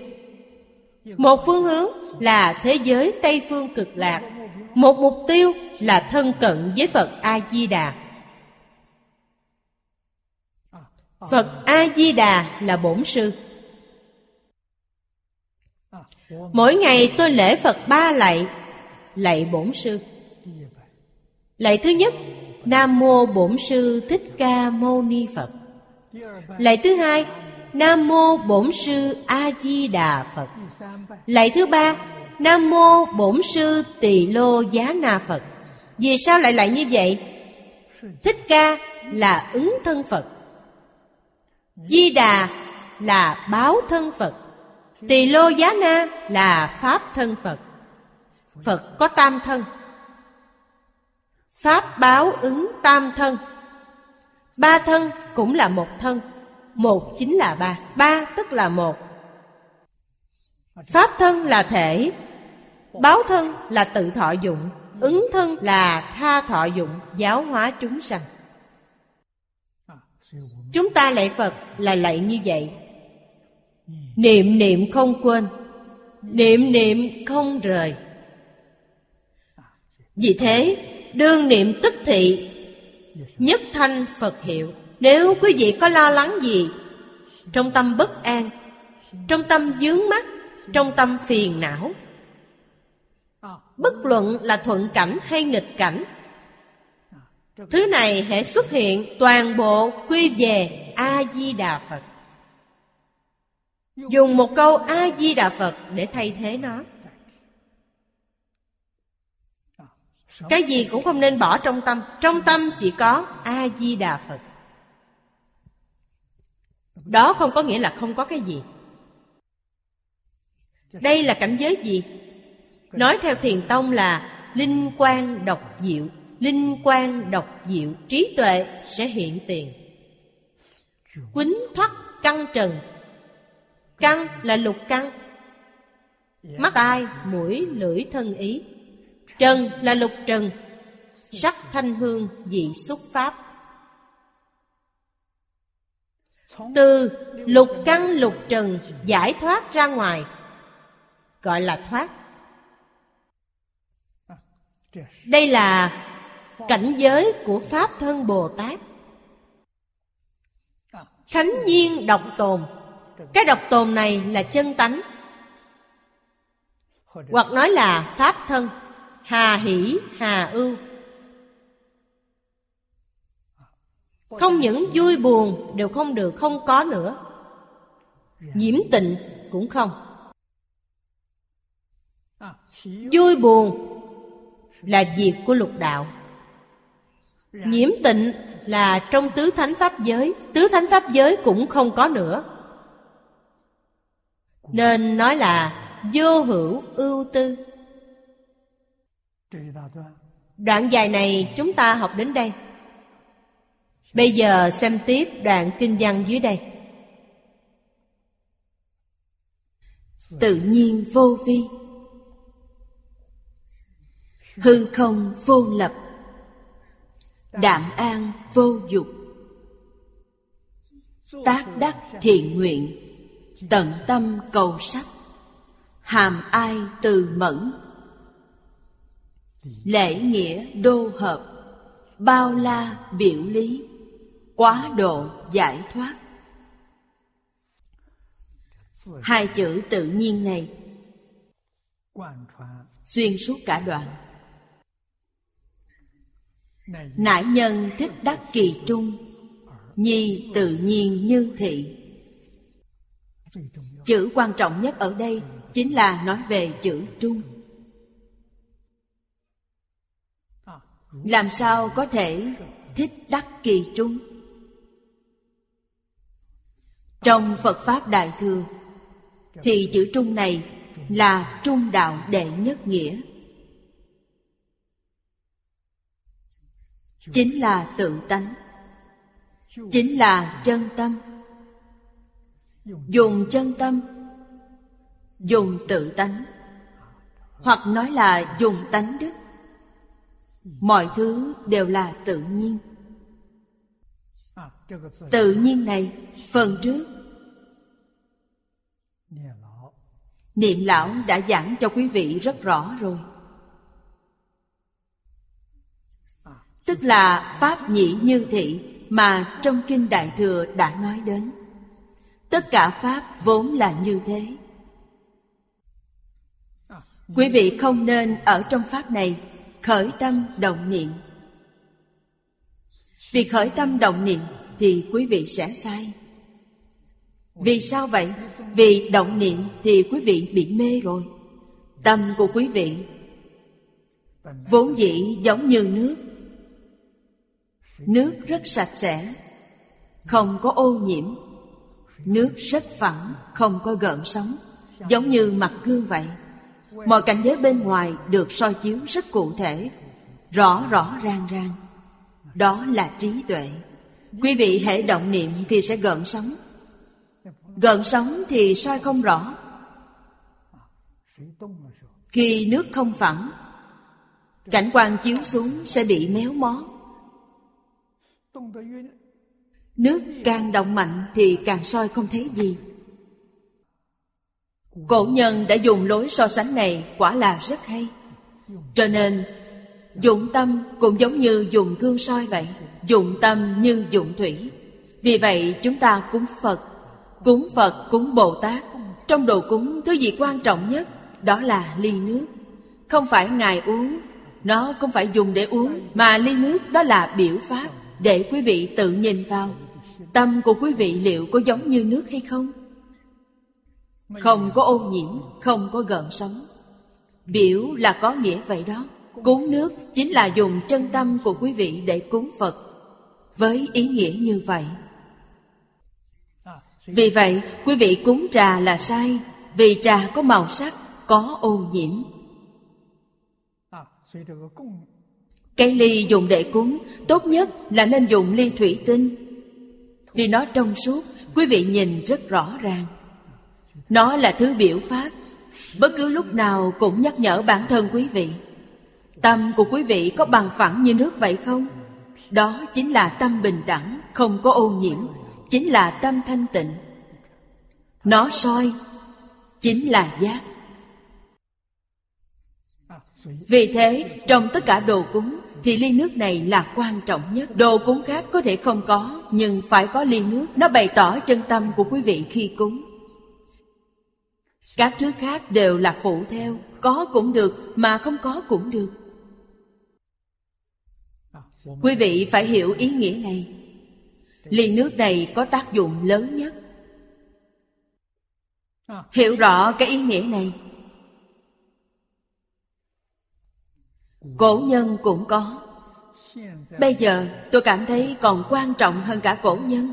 B: Một phương hướng là thế giới Tây Phương cực lạc. Một mục tiêu là thân cận với phật a di đà phật a di đà là bổn sư. Mỗi ngày tôi lễ phật ba lạy lạy bổn sư. Lạy thứ nhất, nam mô bổn sư thích ca mâu ni phật. Lạy thứ hai, nam mô bổn sư a di đà phật. Lạy thứ ba, nam mô bổn sư tỳ lô giá na phật. Vì sao lại lại như vậy? Thích ca là ứng thân phật. Di đà là báo thân phật. Tỳ lô giá na là pháp thân phật phật có tam thân. Pháp báo ứng tam thân. Ba thân cũng là một thân. Một chính là ba. Ba tức là một. Pháp thân là thể. Báo thân là tự thọ dụng. Ứng thân là tha thọ dụng, giáo hóa chúng sanh. Chúng ta lạy phật là lạy như vậy. Niệm niệm không quên. Niệm niệm không rời vì thế, đương niệm tức thị, nhất thanh phật hiệu. Nếu quý vị có lo lắng gì, trong tâm bất an, trong tâm dướng mắt, trong tâm phiền não, bất luận là thuận cảnh hay nghịch cảnh, thứ này hệ xuất hiện, toàn bộ quy về a di đà phật. Dùng một câu a di đà phật để thay thế nó. Cái gì cũng không nên bỏ trong tâm. Trong tâm chỉ có a di đà phật. Đó không có nghĩa là không có cái gì. Đây là cảnh giới gì? Nói theo thiền tông là linh quan độc diệu. Linh quan độc diệu trí tuệ sẽ hiện tiền. Quýnh thoát căn trần. Căn là lục căn mắt tai mũi lưỡi thân ý trần là lục trần, sắc thanh hương dị xúc pháp. Từ lục căn lục trần giải thoát ra ngoài, gọi là thoát. Đây là cảnh giới của pháp thân bồ tát. Khánh nhiên độc tồn. Cái độc tồn này là chân tánh, hoặc nói là pháp thân hà hỷ, hà ưu. Không những vui buồn đều không được, không có nữa. Nhiễm tịnh cũng không. Vui buồn là việc của lục đạo. Nhiễm tịnh là trong tứ thánh pháp giới, tứ thánh pháp giới cũng không có nữa. Nên nói là vô hữu ưu tư đoạn dài này chúng ta học đến đây. Bây giờ xem tiếp đoạn kinh văn dưới đây.
A: Tự nhiên vô vi. Hư không vô lập. Đạm an vô dục. Tác đắc thiện nguyện. Tận tâm cầu sắc hàm ai từ mẫn lễ nghĩa đô hợp, bao la biểu lý, quá độ giải thoát. Hai chữ tự nhiên này xuyên suốt cả đoạn. Nãi nhân thích đắc kỳ trung, nhi tự nhiên như thị. Chữ quan trọng nhất ở đây chính là nói về chữ trung. Làm sao có thể thích đắc kỳ trung? Trong phật pháp đại thừa, thì chữ trung này là trung đạo đệ nhất nghĩa. Chính là tự tánh, chính là chân tâm. Dùng chân tâm, dùng tự tánh, hoặc nói là dùng tánh đức mọi thứ đều là tự nhiên. Tự nhiên này, phần trước. Niệm lão đã giảng cho quý vị rất rõ rồi.
B: Tức là Pháp nhĩ như thị Mà trong Kinh Đại Thừa đã nói đến. Tất cả Pháp vốn là như thế. Quý vị không nên ở trong Pháp này Khởi tâm động niệm. Vì khởi tâm động niệm Thì quý vị sẽ sai. Vì sao vậy? Vì động niệm thì quý vị bị mê rồi. Tâm của quý vị Vốn dĩ giống như nước. Nước rất sạch sẽ, Không có ô nhiễm. Nước rất phẳng, Không có gợn sóng, Giống như mặt gương vậy. Mọi cảnh giới bên ngoài được soi chiếu rất cụ thể, Rõ rõ ràng ràng. Đó là trí tuệ. Quý vị hễ động niệm thì sẽ gợn sóng. Gợn sóng thì soi không rõ. Khi nước không phẳng, Cảnh quan chiếu xuống sẽ bị méo mó. Nước càng động mạnh thì càng soi không thấy gì. Cổ nhân đã dùng lối so sánh này quả là rất hay. Cho nên Dụng tâm cũng giống như dùng gương soi vậy Dụng tâm như dụng thủy. Vì vậy chúng ta cúng Phật Cúng Phật, cúng Bồ Tát Trong đồ cúng thứ gì quan trọng nhất? Đó là ly nước. Không phải Ngài uống Nó không phải dùng để uống Mà ly nước đó là biểu pháp Để quý vị tự nhìn vào. Tâm của quý vị liệu có giống như nước hay không? Không có ô nhiễm, không có gợn sóng. Biểu là có nghĩa vậy đó. Cúng nước chính là dùng chân tâm của quý vị để cúng Phật. Với ý nghĩa như vậy. Vì vậy quý vị cúng trà là sai. Vì trà có màu sắc, có ô nhiễm. Cây ly dùng để cúng Tốt nhất là nên dùng ly thủy tinh. Vì nó trong suốt Quý vị nhìn rất rõ ràng nó là thứ biểu pháp. Bất cứ lúc nào cũng nhắc nhở bản thân quý vị. Tâm của quý vị có bằng phẳng như nước vậy không? Đó chính là tâm bình đẳng, không có ô nhiễm Chính là tâm thanh tịnh. Nó soi Chính là giác. Vì thế trong tất cả đồ cúng Thì ly nước này là quan trọng nhất. Đồ cúng khác có thể không có Nhưng phải có ly nước. Nó bày tỏ chân tâm của quý vị khi cúng. Các thứ khác đều là phụ theo, Có cũng được, mà không có cũng được. Quý vị phải hiểu ý nghĩa này. Ly nước này có tác dụng lớn nhất. Hiểu rõ cái ý nghĩa này. Cổ nhân cũng có. Bây giờ tôi cảm thấy còn quan trọng hơn cả cổ nhân.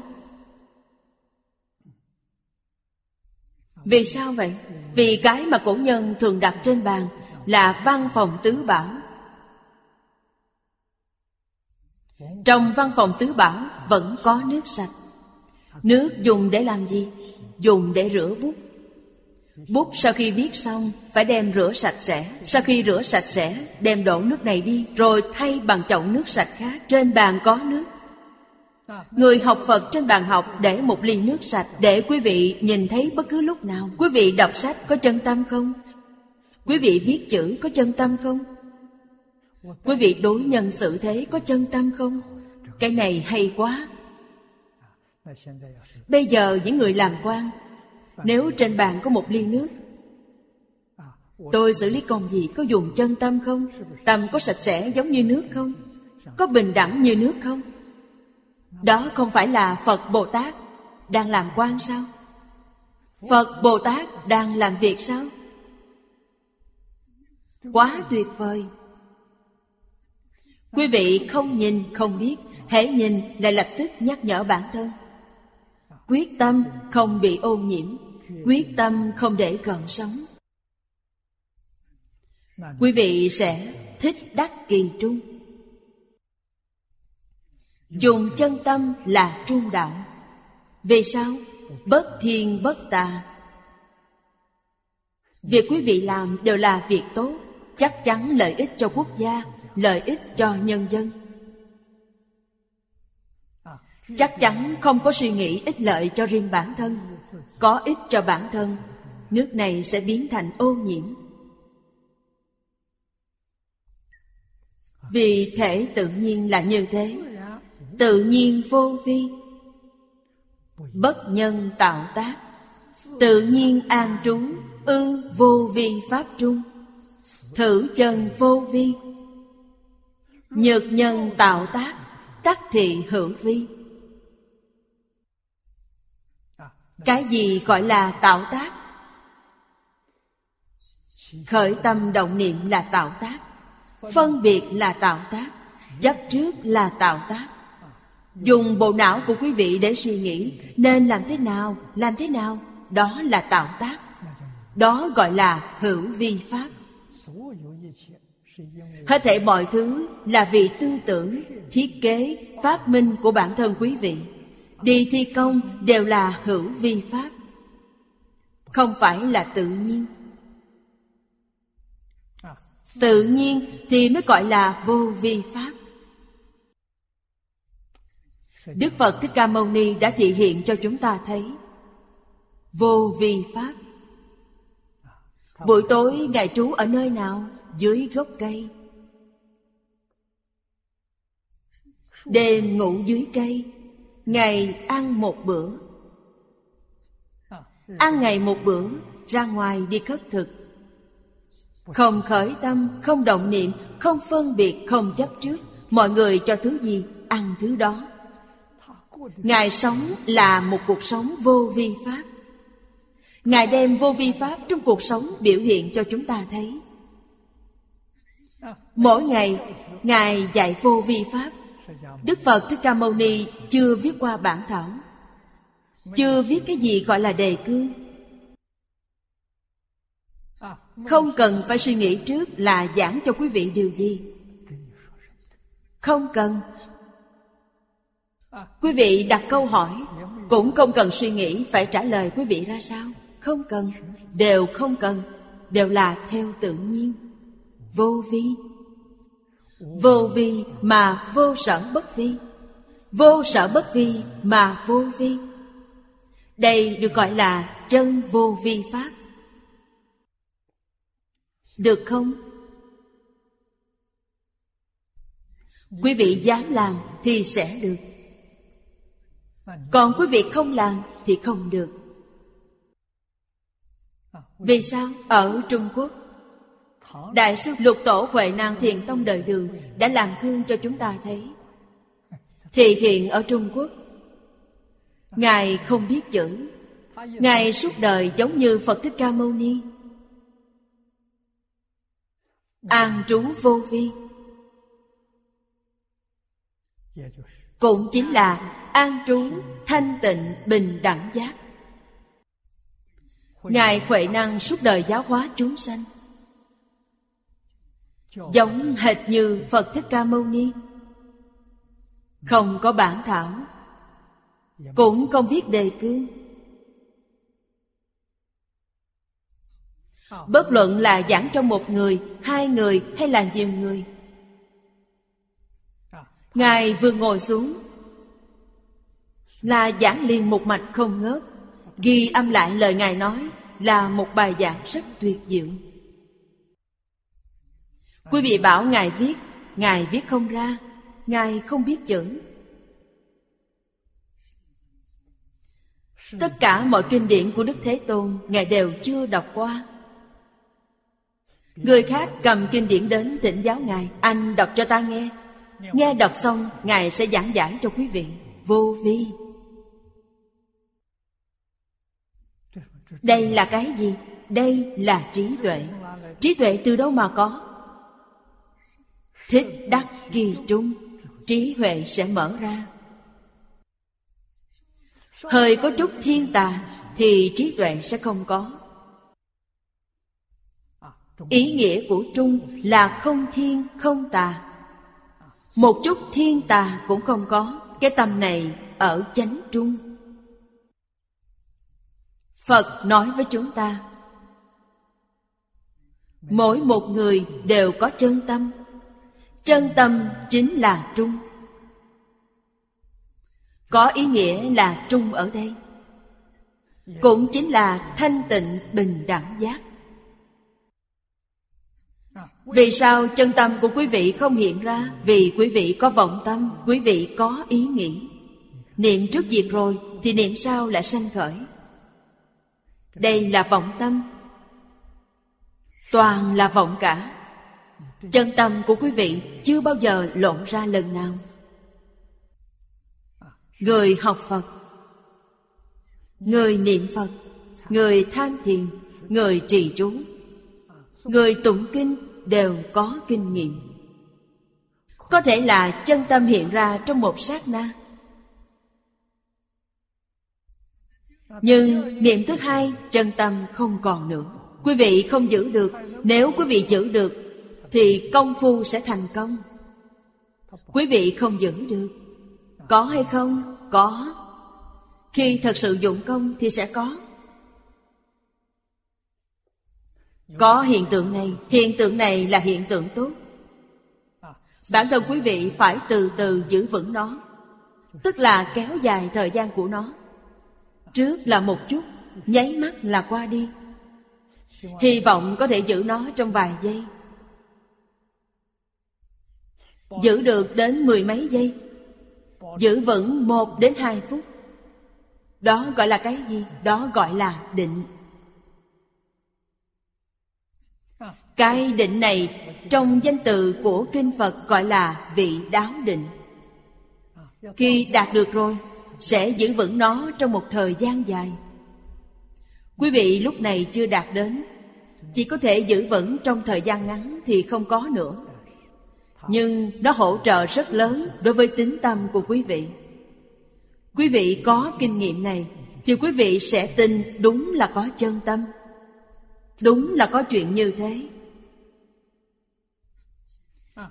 B: Vì sao vậy? Vì cái mà cổ nhân thường đặt trên bàn Là văn phòng tứ bảo. Trong văn phòng tứ bảo vẫn có nước sạch. Nước dùng để làm gì? Dùng để rửa bút. Bút sau khi viết xong, Phải đem rửa sạch sẽ. Sau khi rửa sạch sẽ, Đem đổ nước này đi, Rồi thay bằng chậu nước sạch khác. Trên bàn có nước. Người học Phật trên bàn học để một ly nước sạch Để quý vị nhìn thấy bất cứ lúc nào Quý vị đọc sách có chân tâm không? Quý vị viết chữ có chân tâm không? Quý vị đối nhân xử thế có chân tâm không? Cái này hay quá Bây giờ những người làm quan, Nếu trên bàn có một ly nước, Tôi xử lý công gì có dùng chân tâm không? Tâm có sạch sẽ giống như nước không? Có bình đẳng như nước không? Đó không phải là Phật Bồ Tát Đang làm quan sao? Phật Bồ Tát đang làm việc sao? Quá tuyệt vời Quý vị không nhìn, không biết, Hễ nhìn lại lập tức nhắc nhở bản thân Quyết tâm không bị ô nhiễm, Quyết tâm không để gần sống. Quý vị sẽ thích đắc kỳ trung Dùng chân tâm là trung đạo Vì sao? Bất thiên bất tà. Việc quý vị làm đều là việc tốt, Chắc chắn lợi ích cho quốc gia, Lợi ích cho nhân dân. Chắc chắn không có suy nghĩ ích lợi cho riêng bản thân, có ích cho bản thân, nước này sẽ biến thành ô nhiễm. Vì thể tự nhiên là như thế. Tự nhiên vô vi. Bất nhân tạo tác, Tự nhiên an trú, Ư vô vi pháp trung. Thử chân vô vi, Nhược nhân tạo tác, các thị hữu vi. Cái gì gọi là tạo tác? Khởi tâm động niệm là tạo tác, Phân biệt là tạo tác, Chấp trước là tạo tác. Dùng bộ não của quý vị để suy nghĩ Nên làm thế nào, làm thế nào? Đó là tạo tác. Đó gọi là hữu vi pháp. Hết thể mọi thứ là vì tư tưởng, thiết kế, phát minh của bản thân quý vị. Đi thi công đều là hữu vi pháp. Không phải là tự nhiên. Tự nhiên thì mới gọi là vô vi pháp. Đức Phật Thích Ca Mâu Ni đã thị hiện cho chúng ta thấy. Vô vi Pháp. Buổi tối Ngài trú ở nơi nào? Dưới gốc cây. Đêm ngủ dưới cây Ngày ăn một bữa. Ăn ngày một bữa Ra ngoài đi khất thực. Không khởi tâm, không động niệm Không phân biệt, không chấp trước. Mọi người cho thứ gì, ăn thứ đó. Ngài sống là một cuộc sống vô vi pháp. Ngài đem vô vi pháp trong cuộc sống biểu hiện cho chúng ta thấy. Mỗi ngày, Ngài dạy vô vi pháp. Đức Phật Thích Ca Mâu Ni chưa viết qua bản thảo, Chưa viết cái gì gọi là đề cương Không cần phải suy nghĩ trước là giảng cho quý vị điều gì. Không cần. Quý vị đặt câu hỏi, Cũng không cần suy nghĩ phải trả lời quý vị ra sao. Không cần, Đều không cần, Đều là theo tự nhiên. Vô vi. Vô vi mà vô sở bất vi. Vô sở bất vi mà vô vi. Đây được gọi là chân vô vi pháp. Được không? Quý vị dám làm thì sẽ được còn quý vị không làm thì không được. Vì sao? Ở Trung Quốc, Đại sư Lục Tổ Huệ Năng Thiền Tông đời đường Đã làm gương cho chúng ta thấy. Thì hiện ở Trung Quốc, Ngài không biết chữ. Ngài suốt đời giống như Phật Thích Ca Mâu Ni. An trú vô vi cũng chính là an trú, thanh tịnh, bình đẳng giác. Ngài huệ năng suốt đời giáo hóa chúng sanh. Giống hệt như phật thích ca mâu ni. Không có bản thảo, cũng không viết đề cương bất luận là giảng cho một người, hai người hay là nhiều người Ngài vừa ngồi xuống. Là giảng liền một mạch không ngớt, Ghi âm lại lời Ngài nói Là một bài giảng rất tuyệt diệu. Quý vị bảo Ngài viết Ngài viết không ra, Ngài không biết chữ. Tất cả mọi kinh điển của Đức Thế Tôn, Ngài đều chưa đọc qua. Người khác cầm kinh điển đến thỉnh giáo Ngài, Anh đọc cho ta nghe. Nghe đọc xong, Ngài sẽ giảng giải cho quý vị. Vô vi. Đây là cái gì? Đây là trí tuệ. Trí tuệ từ đâu mà có? Thích đắc kỳ trung. Trí huệ sẽ mở ra. Hơi có chút thiên tà Thì trí tuệ sẽ không có. Ý nghĩa của trung là không thiên, không tà một chút thiên tà cũng không có. Cái tâm này ở chánh trung. Phật nói với chúng ta, Mỗi một người đều có chân tâm. Chân tâm chính là trung. Có ý nghĩa là trung ở đây. Cũng chính là thanh tịnh bình đẳng giác. Vì sao chân tâm của quý vị không hiện ra? Vì quý vị có vọng tâm, quý vị có ý nghĩ. Niệm trước diệt rồi thì niệm sau lại sanh khởi. Đây là vọng tâm. Toàn là vọng cả. Chân tâm của quý vị chưa bao giờ lộn ra lần nào. Người học Phật Người niệm Phật Người than thiền Người trì chú Người tụng kinh đều có kinh nghiệm. Có thể là chân tâm hiện ra trong một sát na. Nhưng niệm thứ hai, chân tâm không còn nữa. Quý vị không giữ được. Nếu quý vị giữ được, Thì công phu sẽ thành công. Quý vị không giữ được. Có hay không? Có. Khi thật sự dụng công thì sẽ có. Có hiện tượng này. Hiện tượng này là hiện tượng tốt. Bản thân quý vị phải từ từ giữ vững nó. Tức là kéo dài thời gian của nó. Trước là một chút, Nháy mắt là qua đi. Hy vọng có thể giữ nó trong vài giây. Giữ được đến mười mấy giây. Giữ vững một đến hai phút. Đó gọi là cái gì? Đó gọi là định. Cái định này trong danh từ của Kinh Phật gọi là vị đáo định. Khi đạt được rồi, Sẽ giữ vững nó trong một thời gian dài. Quý vị lúc này chưa đạt đến, Chỉ có thể giữ vững trong thời gian ngắn thì không có nữa. Nhưng nó hỗ trợ rất lớn đối với tính tâm của quý vị. Quý vị có kinh nghiệm này Thì quý vị sẽ tin đúng là có chân tâm. Đúng là có chuyện như thế.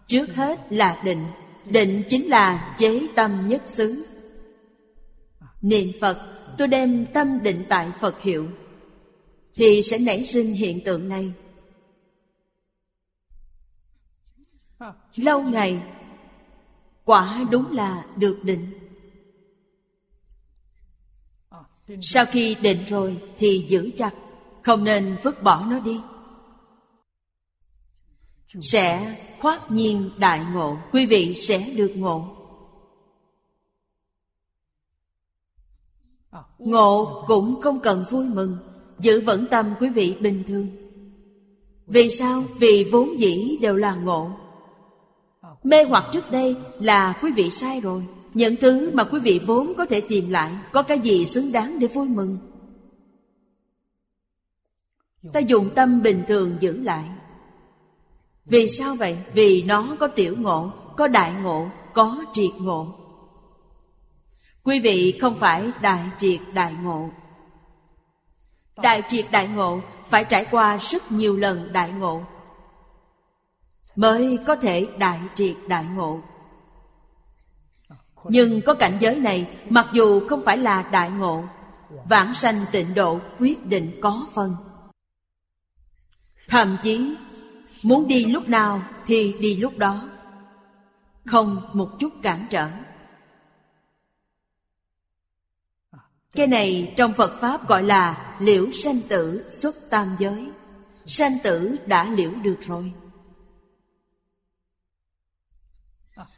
B: Trước hết là định. Định chính là chế tâm nhất xứ. Niệm Phật, tôi đem tâm định tại Phật hiệu, Thì sẽ nảy sinh hiện tượng này. Lâu ngày, Quả đúng là được định. Sau khi định rồi thì giữ chặt, Không nên vứt bỏ nó đi. Sẽ khoát nhiên đại ngộ. Quý vị sẽ được ngộ. Ngộ cũng không cần vui mừng, Giữ vững tâm quý vị bình thường. Vì sao? Vì vốn dĩ đều là ngộ. Mê hoặc trước đây là quý vị sai rồi. Những thứ mà quý vị vốn có thể tìm lại, Có cái gì xứng đáng để vui mừng? Ta dùng tâm bình thường giữ lại. Vì sao vậy? Vì nó có tiểu ngộ, có đại ngộ, có triệt ngộ. Quý vị không phải đại triệt đại ngộ. Đại triệt đại ngộ phải trải qua rất nhiều lần đại ngộ Mới có thể đại triệt đại ngộ. Nhưng có cảnh giới này Mặc dù không phải là đại ngộ Vãng sanh tịnh độ quyết định có phần. Thậm chí Muốn đi lúc nào thì đi lúc đó. Không một chút cản trở. Cái này trong Phật Pháp gọi là liễu sanh tử xuất tam giới. Sanh tử đã liễu được rồi.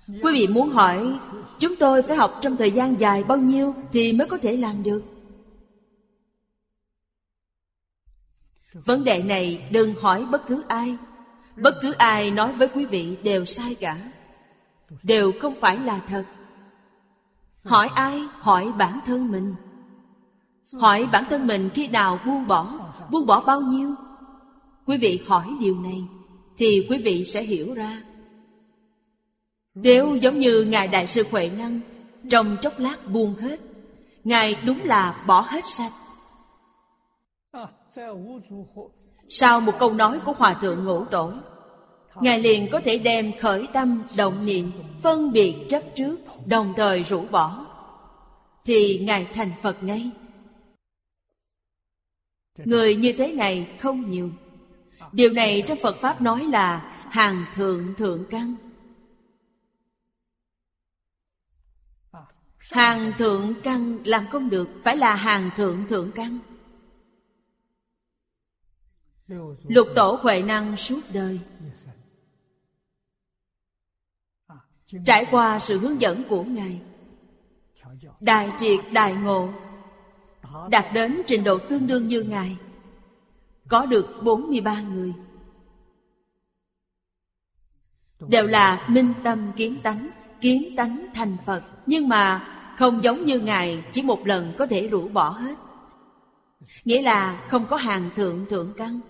B: Quý vị muốn hỏi, Chúng tôi phải học trong thời gian dài bao nhiêu Thì mới có thể làm được? Vấn đề này đừng hỏi bất cứ ai. Bất cứ ai nói với quý vị đều sai cả. Đều không phải là thật. Hỏi ai? Hỏi bản thân mình. Hỏi bản thân mình khi nào buông bỏ Buông bỏ bao nhiêu? Quý vị hỏi điều này, Thì quý vị sẽ hiểu ra. Nếu giống như Ngài Đại sư Huệ Năng, Trong chốc lát buông hết, Ngài đúng là bỏ hết sạch. Sau một câu nói của Hòa Thượng Ngũ Tổ Ngài liền có thể đem khởi tâm, động niệm Phân biệt chấp trước Đồng thời rũ bỏ. Thì Ngài thành Phật ngay. Người như thế này không nhiều. Điều này trong Phật Pháp nói là Hàng thượng thượng căn. Hàng thượng căn làm không được Phải là hàng thượng thượng căn. Lục tổ Huệ Năng suốt đời. Trải qua sự hướng dẫn của Ngài, Đại triệt đại ngộ Đạt đến trình độ tương đương như Ngài, Có được 43 người. Đều là minh tâm kiến tánh Kiến tánh thành Phật, Nhưng mà không giống như Ngài, Chỉ một lần có thể rũ bỏ hết. Nghĩa là không có hàng thượng thượng căn.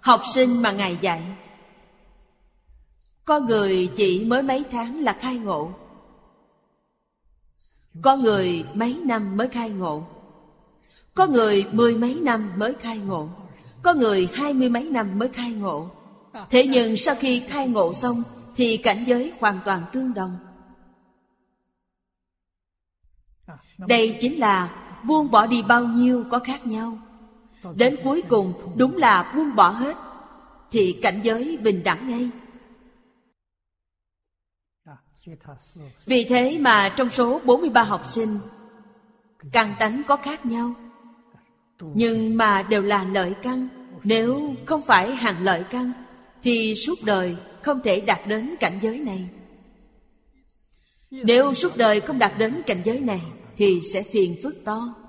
B: Học sinh mà Ngài dạy. Có người chỉ mới mấy tháng là khai ngộ. Có người mấy năm mới khai ngộ. Có người mười mấy năm mới khai ngộ. Có người hai mươi mấy năm mới khai ngộ. Thế nhưng sau khi khai ngộ xong, Thì cảnh giới hoàn toàn tương đồng. Đây chính là buông bỏ đi bao nhiêu có khác nhau. Đến cuối cùng, đúng là buông bỏ hết, Thì cảnh giới bình đẳng ngay. Vì thế mà trong số 43 học sinh, Căn tánh có khác nhau. Nhưng mà đều là lợi căn. Nếu không phải hàng lợi căn, Thì suốt đời không thể đạt đến cảnh giới này. Nếu suốt đời không đạt đến cảnh giới này, Thì sẽ phiền phức to.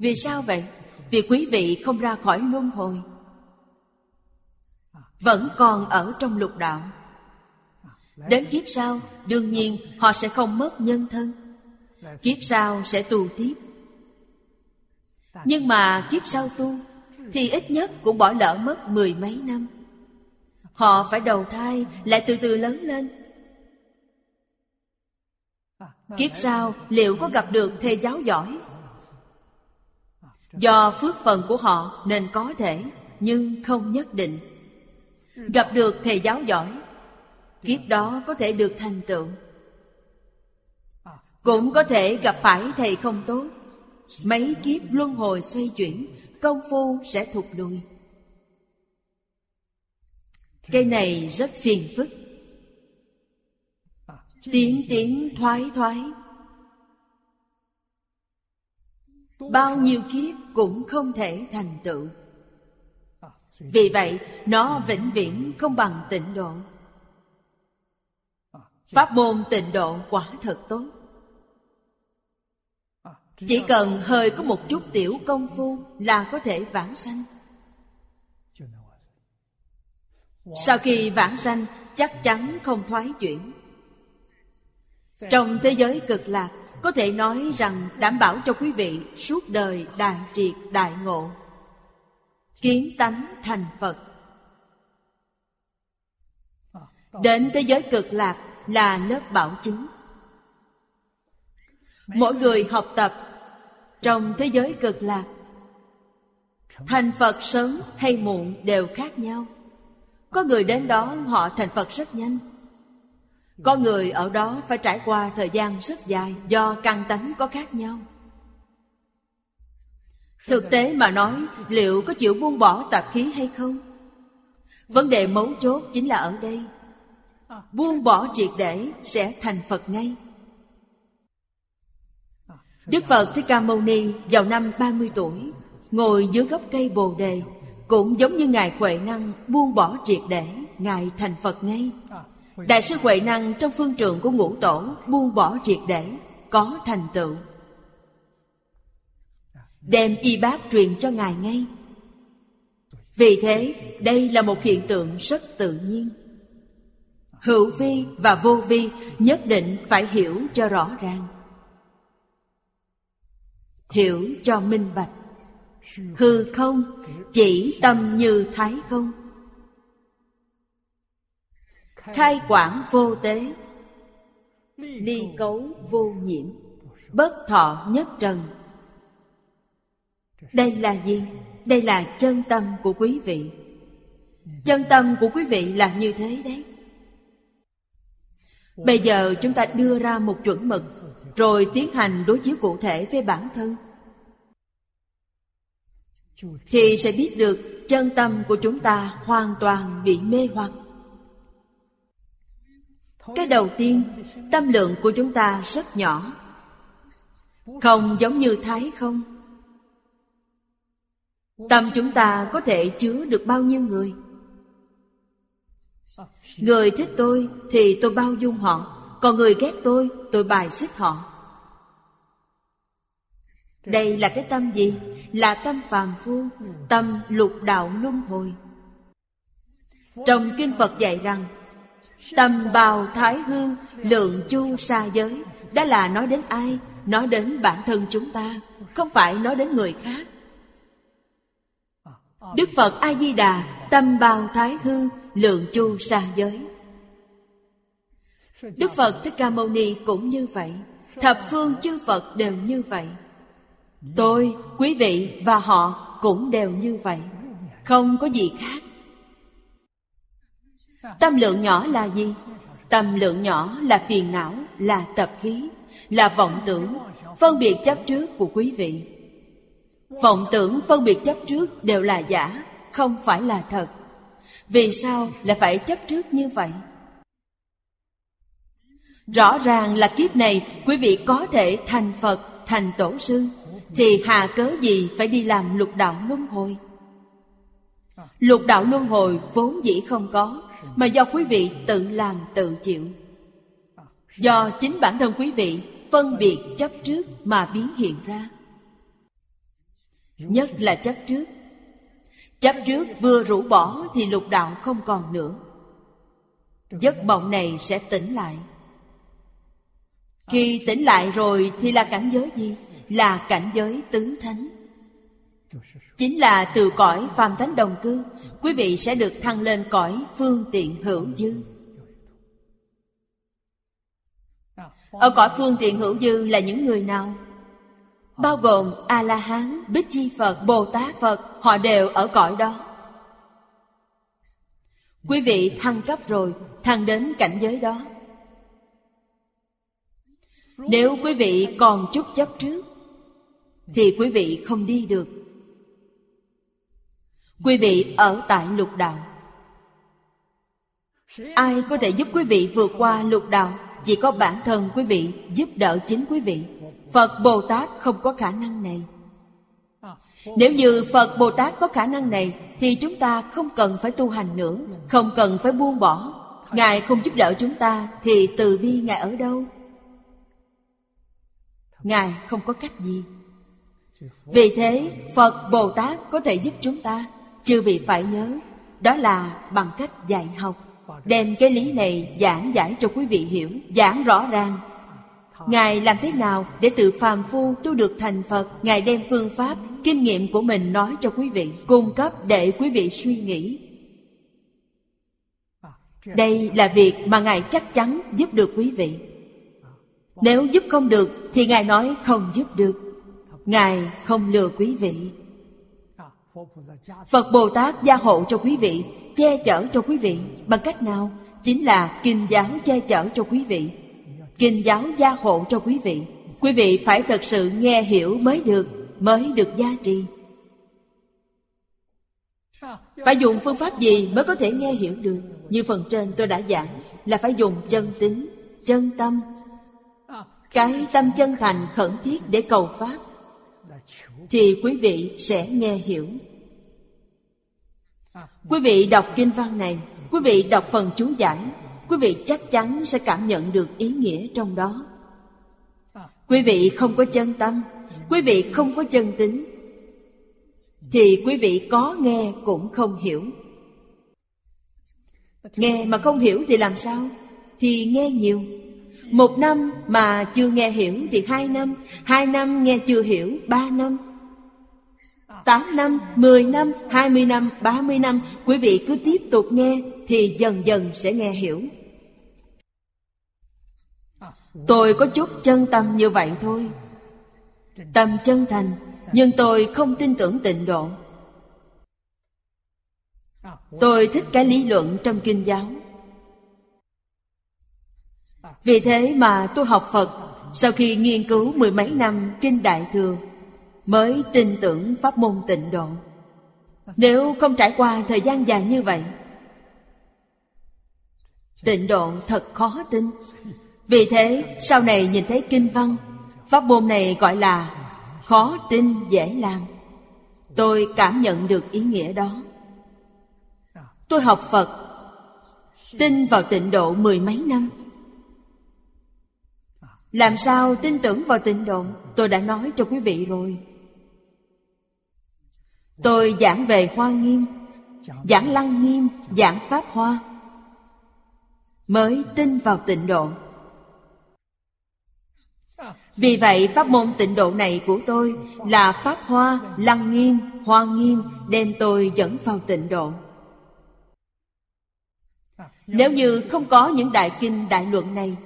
B: Vì sao vậy? Vì quý vị không ra khỏi luân hồi. Vẫn còn ở trong lục đạo. Đến kiếp sau, Đương nhiên, họ sẽ không mất nhân thân. Kiếp sau sẽ tu tiếp. Nhưng mà kiếp sau tu, Thì ít nhất cũng bỏ lỡ mất mười mấy năm. Họ phải đầu thai, Lại từ từ lớn lên. Kiếp sau liệu có gặp được thầy giáo giỏi? Do phước phần của họ nên có thể, Nhưng không nhất định. Gặp được thầy giáo giỏi, Kiếp đó có thể được thành tựu. Cũng có thể gặp phải thầy không tốt. Mấy kiếp luân hồi xoay chuyển, Công phu sẽ thụt lùi. Cây này rất phiền phức. Tiến tiến thoái thoái. Bao nhiêu kiếp cũng không thể thành tựu. Vì vậy, nó vĩnh viễn không bằng tịnh độ. Pháp môn tịnh độ quả thật tốt. Chỉ cần hơi có một chút tiểu công phu Là có thể vãng sanh. Sau khi vãng sanh, Chắc chắn không thoái chuyển. Trong thế giới cực lạc có thể nói rằng đảm bảo cho quý vị Suốt đời đại triệt đại ngộ. Kiến tánh thành Phật. Đến thế giới cực lạc là lớp bảo chứng. Mỗi người học tập trong thế giới cực lạc. Thành phật sớm hay muộn đều khác nhau. Có người đến đó họ thành phật rất nhanh có người ở đó phải trải qua thời gian rất dài do căn tánh có khác nhau. Thực tế mà nói, liệu có chịu buông bỏ tạp khí hay không? Vấn đề mấu chốt chính là ở đây. Buông bỏ triệt để sẽ thành phật ngay. Đức phật thích ca mâu ni vào năm 30 tuổi, ngồi dưới gốc cây bồ đề, cũng giống như ngài huệ năng buông bỏ triệt để, ngài thành phật ngay đại sư huệ năng trong phương trường của ngũ tổ buông bỏ triệt để, có thành tựu. Đem y bác truyền cho ngài ngay. Vì thế, đây là một hiện tượng rất tự nhiên. Hữu vi và vô vi nhất định phải hiểu cho rõ ràng. Hiểu cho minh bạch. Hư không chỉ tâm như thái không? Khai quảng vô tế. Ly cấu vô nhiễm. Bất thọ nhất trần. Đây là gì? Đây là chân tâm của quý vị. Chân tâm của quý vị là như thế đấy. Bây giờ chúng ta đưa ra một chuẩn mực, Rồi tiến hành đối chiếu cụ thể với bản thân. Thì sẽ biết được chân tâm của chúng ta hoàn toàn bị mê hoặc. Cái đầu tiên, Tâm lượng của chúng ta rất nhỏ. Không giống như thái không? Tâm chúng ta có thể chứa được bao nhiêu người? Người thích tôi thì tôi bao dung họ, Còn người ghét tôi tôi bài xích họ. Đây là cái tâm gì? Là tâm phàm phu, Tâm lục đạo luân hồi. Trong Kinh Phật dạy rằng Tâm bào thái hư Lượng chu xa giới. Đó là nói đến ai? Nói đến bản thân chúng ta Không phải nói đến người khác. Đức Phật A-di-đà Tâm bào thái hư Lượng chu xa giới. Đức Phật Thích Ca Mâu Ni cũng như vậy. Thập phương chư Phật đều như vậy. Tôi, quý vị và họ cũng đều như vậy. Không có gì khác. Tâm lượng nhỏ là gì? Tâm lượng nhỏ là phiền não, là tập khí, là vọng tưởng, phân biệt chấp trước của quý vị. Vọng tưởng phân biệt chấp trước đều là giả, không phải là thật. Vì sao lại phải chấp trước như vậy? Rõ ràng là kiếp này quý vị có thể thành Phật, thành Tổ sư Thì hà cớ gì phải đi làm lục đạo luân hồi Lục đạo luân hồi vốn dĩ không có mà do quý vị tự làm tự chịu. Do chính bản thân quý vị phân biệt chấp trước mà biến hiện ra. Nhất là chấp trước. Chấp trước vừa rũ bỏ thì lục đạo không còn nữa. Giấc mộng này sẽ tỉnh lại. Khi tỉnh lại rồi thì là cảnh giới gì? Là cảnh giới tứ thánh. Chính là từ cõi phàm thánh đồng cư Quý vị sẽ được thăng lên cõi phương tiện hữu dư. Ở cõi phương tiện hữu dư là những người nào? Bao gồm A-la-hán, Bích Chi Phật, Bồ Tát Phật Họ đều ở cõi đó. Quý vị thăng cấp rồi Thăng đến cảnh giới đó. Nếu quý vị còn chút chấp trước Thì quý vị không đi được. Quý vị ở tại lục đạo. Ai có thể giúp quý vị vượt qua lục đạo, Chỉ có bản thân quý vị giúp đỡ chính quý vị. Phật Bồ Tát không có khả năng này. Nếu như Phật Bồ Tát có khả năng này, Thì chúng ta không cần phải tu hành nữa, Không cần phải buông bỏ. Ngài không giúp đỡ chúng ta, Thì từ bi Ngài ở đâu? Ngài không có cách gì. Vì thế, Phật Bồ Tát có thể giúp chúng ta. Chư vị phải nhớ Đó là bằng cách dạy học. Đem cái lý này giảng giải cho quý vị hiểu Giảng rõ ràng. Ngài làm thế nào để từ phàm phu tu được thành Phật? Ngài đem phương pháp, kinh nghiệm của mình nói cho quý vị Cung cấp để quý vị suy nghĩ. Đây là việc mà Ngài chắc chắn giúp được quý vị. Nếu giúp không được thì Ngài nói không giúp được. Ngài không lừa quý vị. Phật Bồ Tát gia hộ cho quý vị Che chở cho quý vị. Bằng cách nào? Chính là kinh giáo che chở cho quý vị. Kinh giáo gia hộ cho quý vị. Quý vị phải thật sự nghe hiểu mới được Mới được gia trì. Phải dùng phương pháp gì mới có thể nghe hiểu được? Như phần trên tôi đã giảng Là phải dùng chân tính, chân tâm. Cái tâm chân thành khẩn thiết để cầu Pháp Thì quý vị sẽ nghe hiểu. Quý vị đọc kinh văn này Quý vị đọc phần chú giải Quý vị chắc chắn sẽ cảm nhận được ý nghĩa trong đó. Quý vị không có chân tâm Quý vị không có chân tính Thì quý vị có nghe cũng không hiểu. Nghe mà không hiểu thì làm sao? Thì nghe nhiều. Một năm mà chưa nghe hiểu thì hai năm Hai năm nghe chưa hiểu ba năm tám năm, mười năm, hai mươi năm, ba mươi năm Quý vị cứ tiếp tục nghe Thì dần dần sẽ nghe hiểu. Tôi có chút chân tâm như vậy thôi. Tâm chân thành Nhưng tôi không tin tưởng tịnh độ. Tôi thích cái lý luận trong kinh giáo. Vì thế mà tôi học Phật Sau khi nghiên cứu mười mấy năm Kinh Đại Thừa. Mới tin tưởng pháp môn tịnh độ. Nếu không trải qua thời gian dài như vậy, Tịnh độ thật khó tin. Vì thế, sau này nhìn thấy kinh văn, Pháp môn này gọi là khó tin dễ làm. Tôi cảm nhận được ý nghĩa đó. Tôi học phật, tin vào tịnh độ mười mấy năm. Làm sao tin tưởng vào tịnh độ? Tôi đã nói cho quý vị rồi tôi giảng về hoa nghiêm, giảng lăng nghiêm, giảng pháp hoa, mới tin vào tịnh độ. Vì vậy, pháp môn tịnh độ này của tôi là pháp hoa, lăng nghiêm, hoa nghiêm đem tôi dẫn vào tịnh độ. Nếu như không có những đại kinh, đại luận này,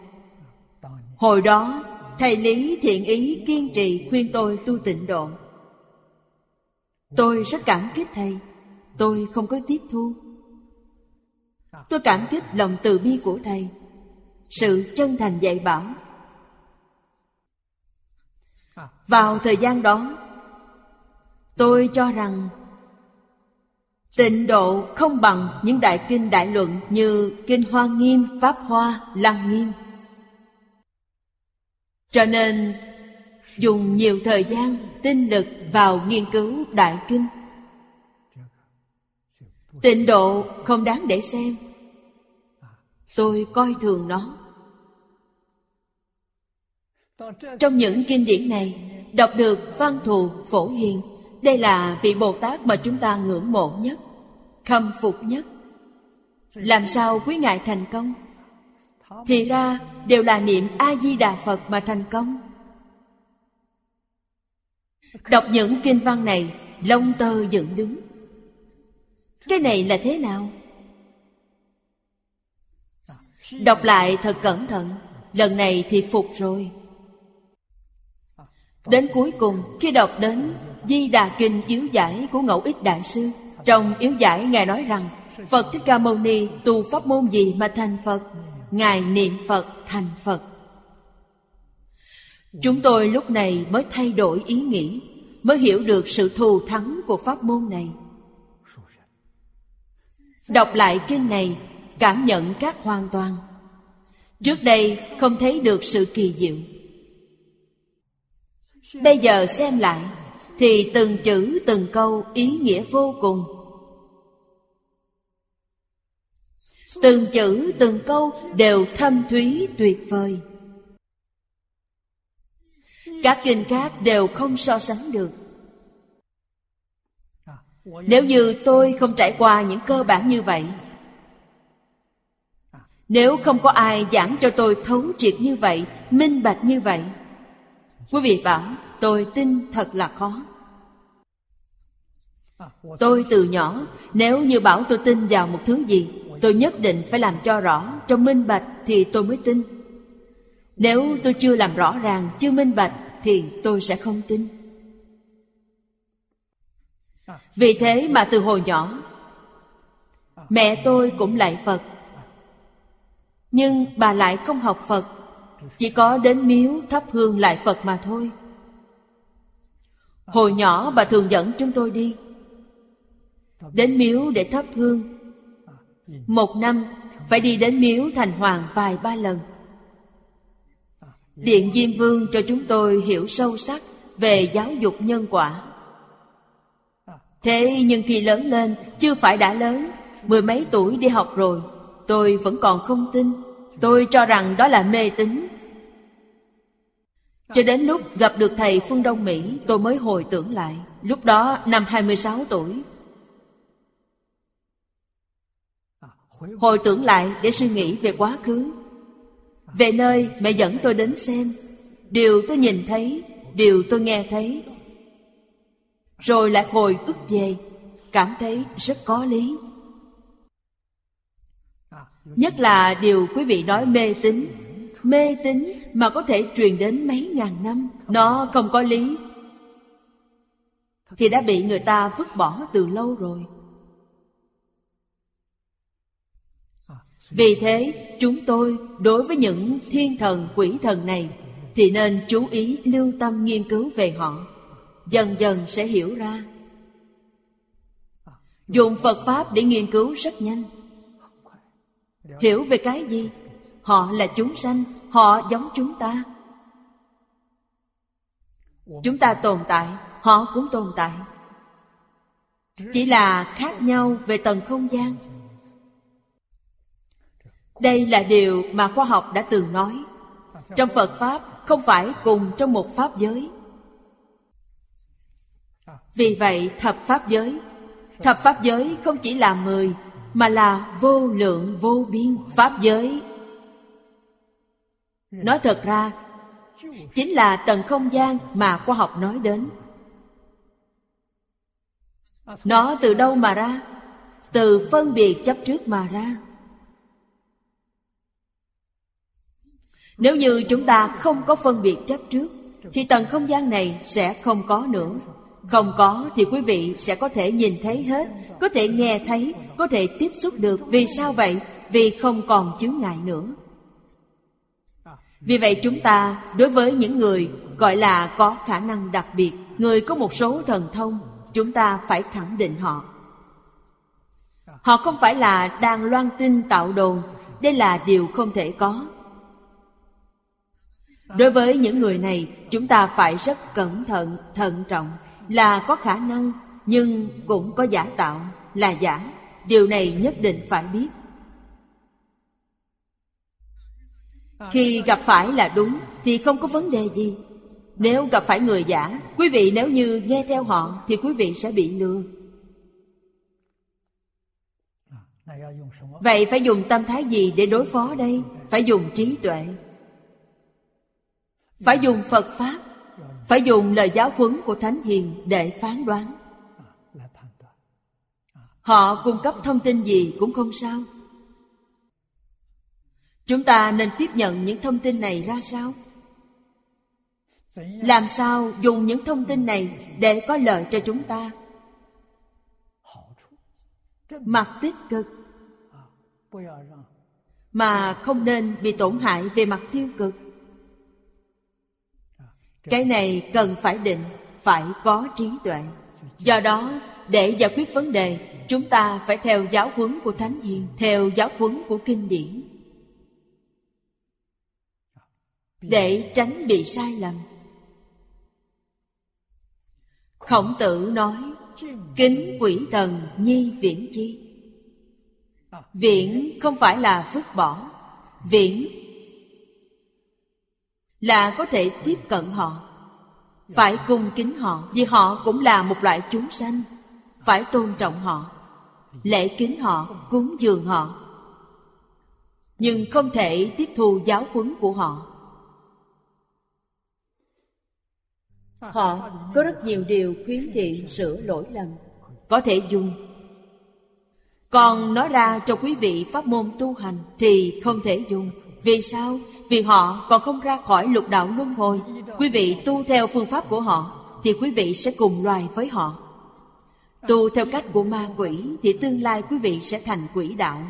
B: hồi đó thầy lý thiện ý kiên trì khuyên tôi tu tịnh độ tôi rất cảm kích thầy. Tôi không có tiếp thu. Tôi cảm kích lòng từ bi của thầy. Sự chân thành dạy bảo. Vào thời gian đó, tôi cho rằng tịnh độ không bằng những đại kinh đại luận như kinh hoa nghiêm, pháp hoa, lăng nghiêm. Cho nên dùng nhiều thời gian, tinh lực vào nghiên cứu đại kinh. Tịnh độ không đáng để xem. Tôi coi thường nó. Trong những kinh điển này, đọc được văn thù phổ hiền, đây là vị bồ tát mà chúng ta ngưỡng mộ nhất, khâm phục nhất. Làm sao quý ngài thành công? Thì ra đều là niệm a di đà phật mà thành công đọc những kinh văn này lông tơ dựng đứng. Cái này là thế nào? Đọc lại thật cẩn thận, lần này thì phục rồi. Đến cuối cùng, khi đọc đến di đà kinh yếu giải của ngẫu ích đại sư, trong yếu giải ngài nói rằng, phật thích ca mâu ni tu pháp môn gì mà thành phật? Ngài niệm phật thành phật chúng tôi lúc này mới thay đổi ý nghĩ, mới hiểu được sự thù thắng của pháp môn này. Đọc lại kinh này, cảm nhận các hoàn toàn. Trước đây không thấy được sự kỳ diệu. Bây giờ xem lại, thì từng chữ, từng câu ý nghĩa vô cùng. Từng chữ, từng câu đều thâm thúy tuyệt vời các kinh khác đều không so sánh được. Nếu như tôi không trải qua những cơ bản như vậy, nếu không có ai giảng cho tôi thấu triệt như vậy, minh bạch như vậy, quý vị bảo, tôi tin thật là khó. Tôi từ nhỏ, nếu như bảo tôi tin vào một thứ gì, tôi nhất định phải làm cho rõ, cho minh bạch thì tôi mới tin. Nếu tôi chưa làm rõ ràng, chưa minh bạch thì tôi sẽ không tin. Vì thế mà từ hồi nhỏ, mẹ tôi cũng lại phật. Nhưng bà lại không học phật, chỉ có đến miếu thắp hương lại phật mà thôi. Hồi nhỏ bà thường dẫn chúng tôi đi, đến miếu để thắp hương. Một năm phải đi đến miếu thành hoàng vài ba lần điện diêm vương cho chúng tôi hiểu sâu sắc về giáo dục nhân quả. Thế nhưng khi lớn lên, chưa phải đã lớn, mười mấy tuổi đi học rồi, tôi vẫn còn không tin. Tôi cho rằng đó là mê tín. Cho đến lúc gặp được thầy phương đông mỹ, tôi mới hồi tưởng lại. Lúc đó, năm 26 tuổi. Hồi tưởng lại để suy nghĩ về quá khứ. Về nơi mẹ dẫn tôi đến xem. Điều tôi nhìn thấy, Điều tôi nghe thấy. Rồi lại hồi ức về, Cảm thấy rất có lý. Nhất là điều quý vị nói mê tín. Mê tín mà có thể truyền đến mấy ngàn năm, Nó không có lý. Thì đã bị người ta vứt bỏ từ lâu rồi. Vì thế, chúng tôi đối với những thiên thần, quỷ thần này Thì nên chú ý lưu tâm nghiên cứu về họ. Dần dần sẽ hiểu ra. Dùng Phật Pháp để nghiên cứu rất nhanh. Hiểu về cái gì? Họ là chúng sanh, Họ giống chúng ta. Chúng ta tồn tại, Họ cũng tồn tại. Chỉ là khác nhau về tầng không gian đây là điều mà khoa học đã từng nói. Trong phật pháp, không phải cùng trong một pháp giới. Vì vậy, thập pháp giới, thập pháp giới không chỉ là mười, mà là vô lượng, vô biên pháp giới. Nói thật ra, chính là tầng không gian mà khoa học nói đến. Nó từ đâu mà ra? Từ phân biệt chấp trước mà ra. Nếu như chúng ta không có phân biệt chấp trước, thì tầng không gian này sẽ không có nữa. Không có thì quý vị sẽ có thể nhìn thấy hết, có thể nghe thấy, có thể tiếp xúc được. Vì sao vậy? Vì không còn chướng ngại nữa. Vì vậy chúng ta, đối với những người gọi là có khả năng đặc biệt, người có một số thần thông, chúng ta phải khẳng định họ. Họ không phải là đang loan tin tạo đồn. Đây là điều không thể có đối với những người này, chúng ta phải rất cẩn thận thận trọng là có khả năng, nhưng cũng có giả tạo là giả. Điều này nhất định phải biết. Khi gặp phải là đúng, thì không có vấn đề gì. Nếu gặp phải người giả, quý vị nếu như nghe theo họ, thì quý vị sẽ bị lừa. Vậy phải dùng tâm thái gì để đối phó đây? Phải dùng trí tuệ phải dùng phật pháp, phải dùng lời giáo huấn của thánh hiền để phán đoán. Họ cung cấp thông tin gì cũng không sao. Chúng ta nên tiếp nhận những thông tin này ra sao? Làm sao dùng những thông tin này để có lợi cho chúng ta? Mặt tích cực. Mà không nên bị tổn hại về mặt tiêu cực cái này cần phải định, phải có trí tuệ. Do đó, để giải quyết vấn đề, chúng ta phải theo giáo huấn của thánh hiền theo giáo huấn của kinh điển. Để tránh bị sai lầm. Khổng tử nói, kính quỷ thần nhi viễn chi. Viễn không phải là vứt bỏ, viễn là có thể tiếp cận họ. Phải cung kính họ, vì họ cũng là một loại chúng sanh. Phải tôn trọng họ, lễ kính họ, cúng dường họ. Nhưng không thể tiếp thu giáo huấn của họ. Họ có rất nhiều điều khuyến thị sửa lỗi lầm, có thể dùng. Còn nói ra cho quý vị pháp môn tu hành thì không thể dùng vì sao? Vì họ còn không ra khỏi lục đạo luân hồi. Quý vị tu theo phương pháp của họ, thì quý vị sẽ cùng loài với họ. Tu theo cách của ma quỷ, thì tương lai quý vị sẽ thành quỷ đạo.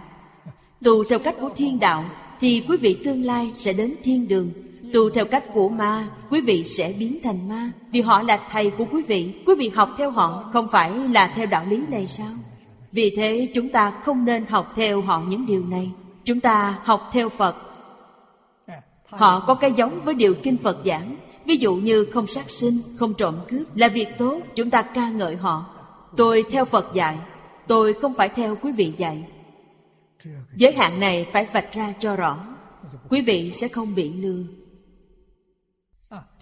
B: Tu theo cách của thiên đạo, thì quý vị tương lai sẽ đến thiên đường. Tu theo cách của ma, quý vị sẽ biến thành ma. Vì họ là thầy của quý vị quý vị học theo họ, không phải là theo đạo lý này sao? Vì thế, chúng ta không nên học theo họ những điều này. Chúng ta học theo phật họ có cái giống với điều kinh phật giảng. Ví dụ như không sát sinh, không trộm cướp là việc tốt. Chúng ta ca ngợi họ. Tôi theo phật dạy. Tôi không phải theo quý vị dạy. Giới hạn này phải vạch ra cho rõ. Quý vị sẽ không bị lừa.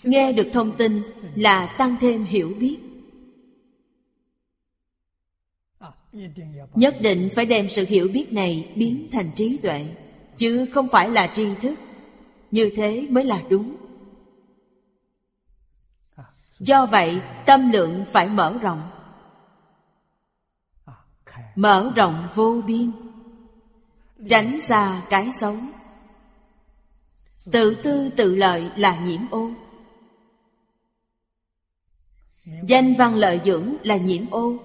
B: Nghe được thông tin là tăng thêm hiểu biết. Nhất định phải đem sự hiểu biết này biến thành trí tuệ, chứ không phải là tri thức như thế mới là đúng. Do vậy, tâm lượng phải mở rộng. Mở rộng vô biên. Tránh xa cái xấu. Tự tư tự lợi là nhiễm ô. Danh văn lợi dưỡng là nhiễm ô.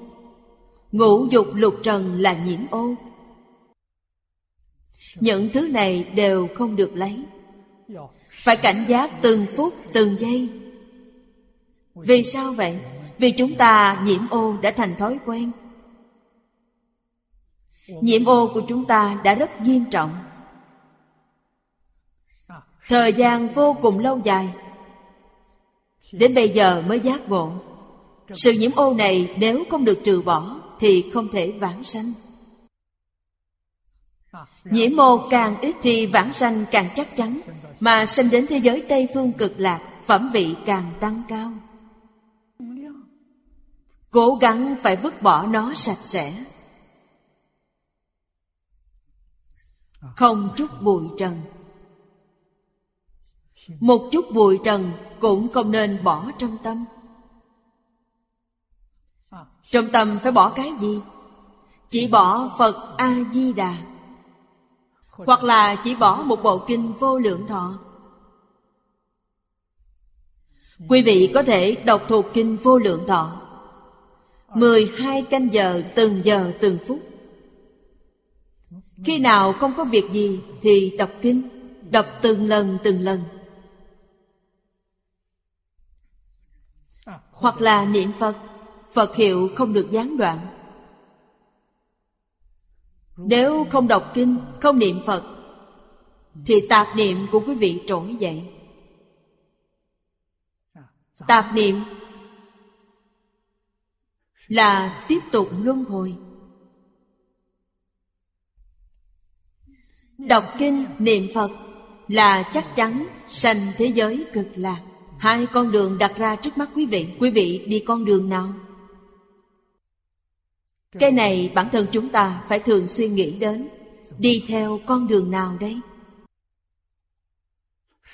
B: Ngũ dục lục trần là nhiễm ô. Những thứ này đều không được lấy phải cảnh giác từng phút, từng giây. Vì sao vậy? Vì chúng ta, nhiễm ô đã thành thói quen. Nhiễm ô của chúng ta đã rất nghiêm trọng. Thời gian vô cùng lâu dài. Đến bây giờ mới giác ngộ. Sự nhiễm ô này nếu không được trừ bỏ thì không thể vãng sanh. Nhiễm ô càng ít thì vãng sanh càng chắc chắn. Mà sinh đến thế giới Tây Phương cực lạc, Phẩm vị càng tăng cao. Cố gắng phải vứt bỏ nó sạch sẽ. Không chút bụi trần. Một chút bụi trần cũng không nên bỏ trong tâm. Trong tâm phải bỏ cái gì? Chỉ bỏ Phật A-di-đà hoặc là chỉ bỏ một bộ kinh vô lượng thọ. Quý vị có thể đọc thuộc kinh vô lượng thọ. 12 canh giờ từng giờ từng phút. Khi nào không có việc gì Thì đọc kinh, Đọc từng lần từng lần. Hoặc là niệm Phật Phật hiệu không được gián đoạn. Nếu không đọc kinh, Không niệm Phật, Thì tạp niệm của quý vị trỗi dậy. Tạp niệm là tiếp tục luân hồi. Đọc kinh, niệm phật là chắc chắn sanh thế giới cực lạc. Hai con đường đặt ra trước mắt quý vị. Quý vị đi con đường nào? Cái này bản thân chúng ta phải thường xuyên nghĩ đến. Đi theo con đường nào đây?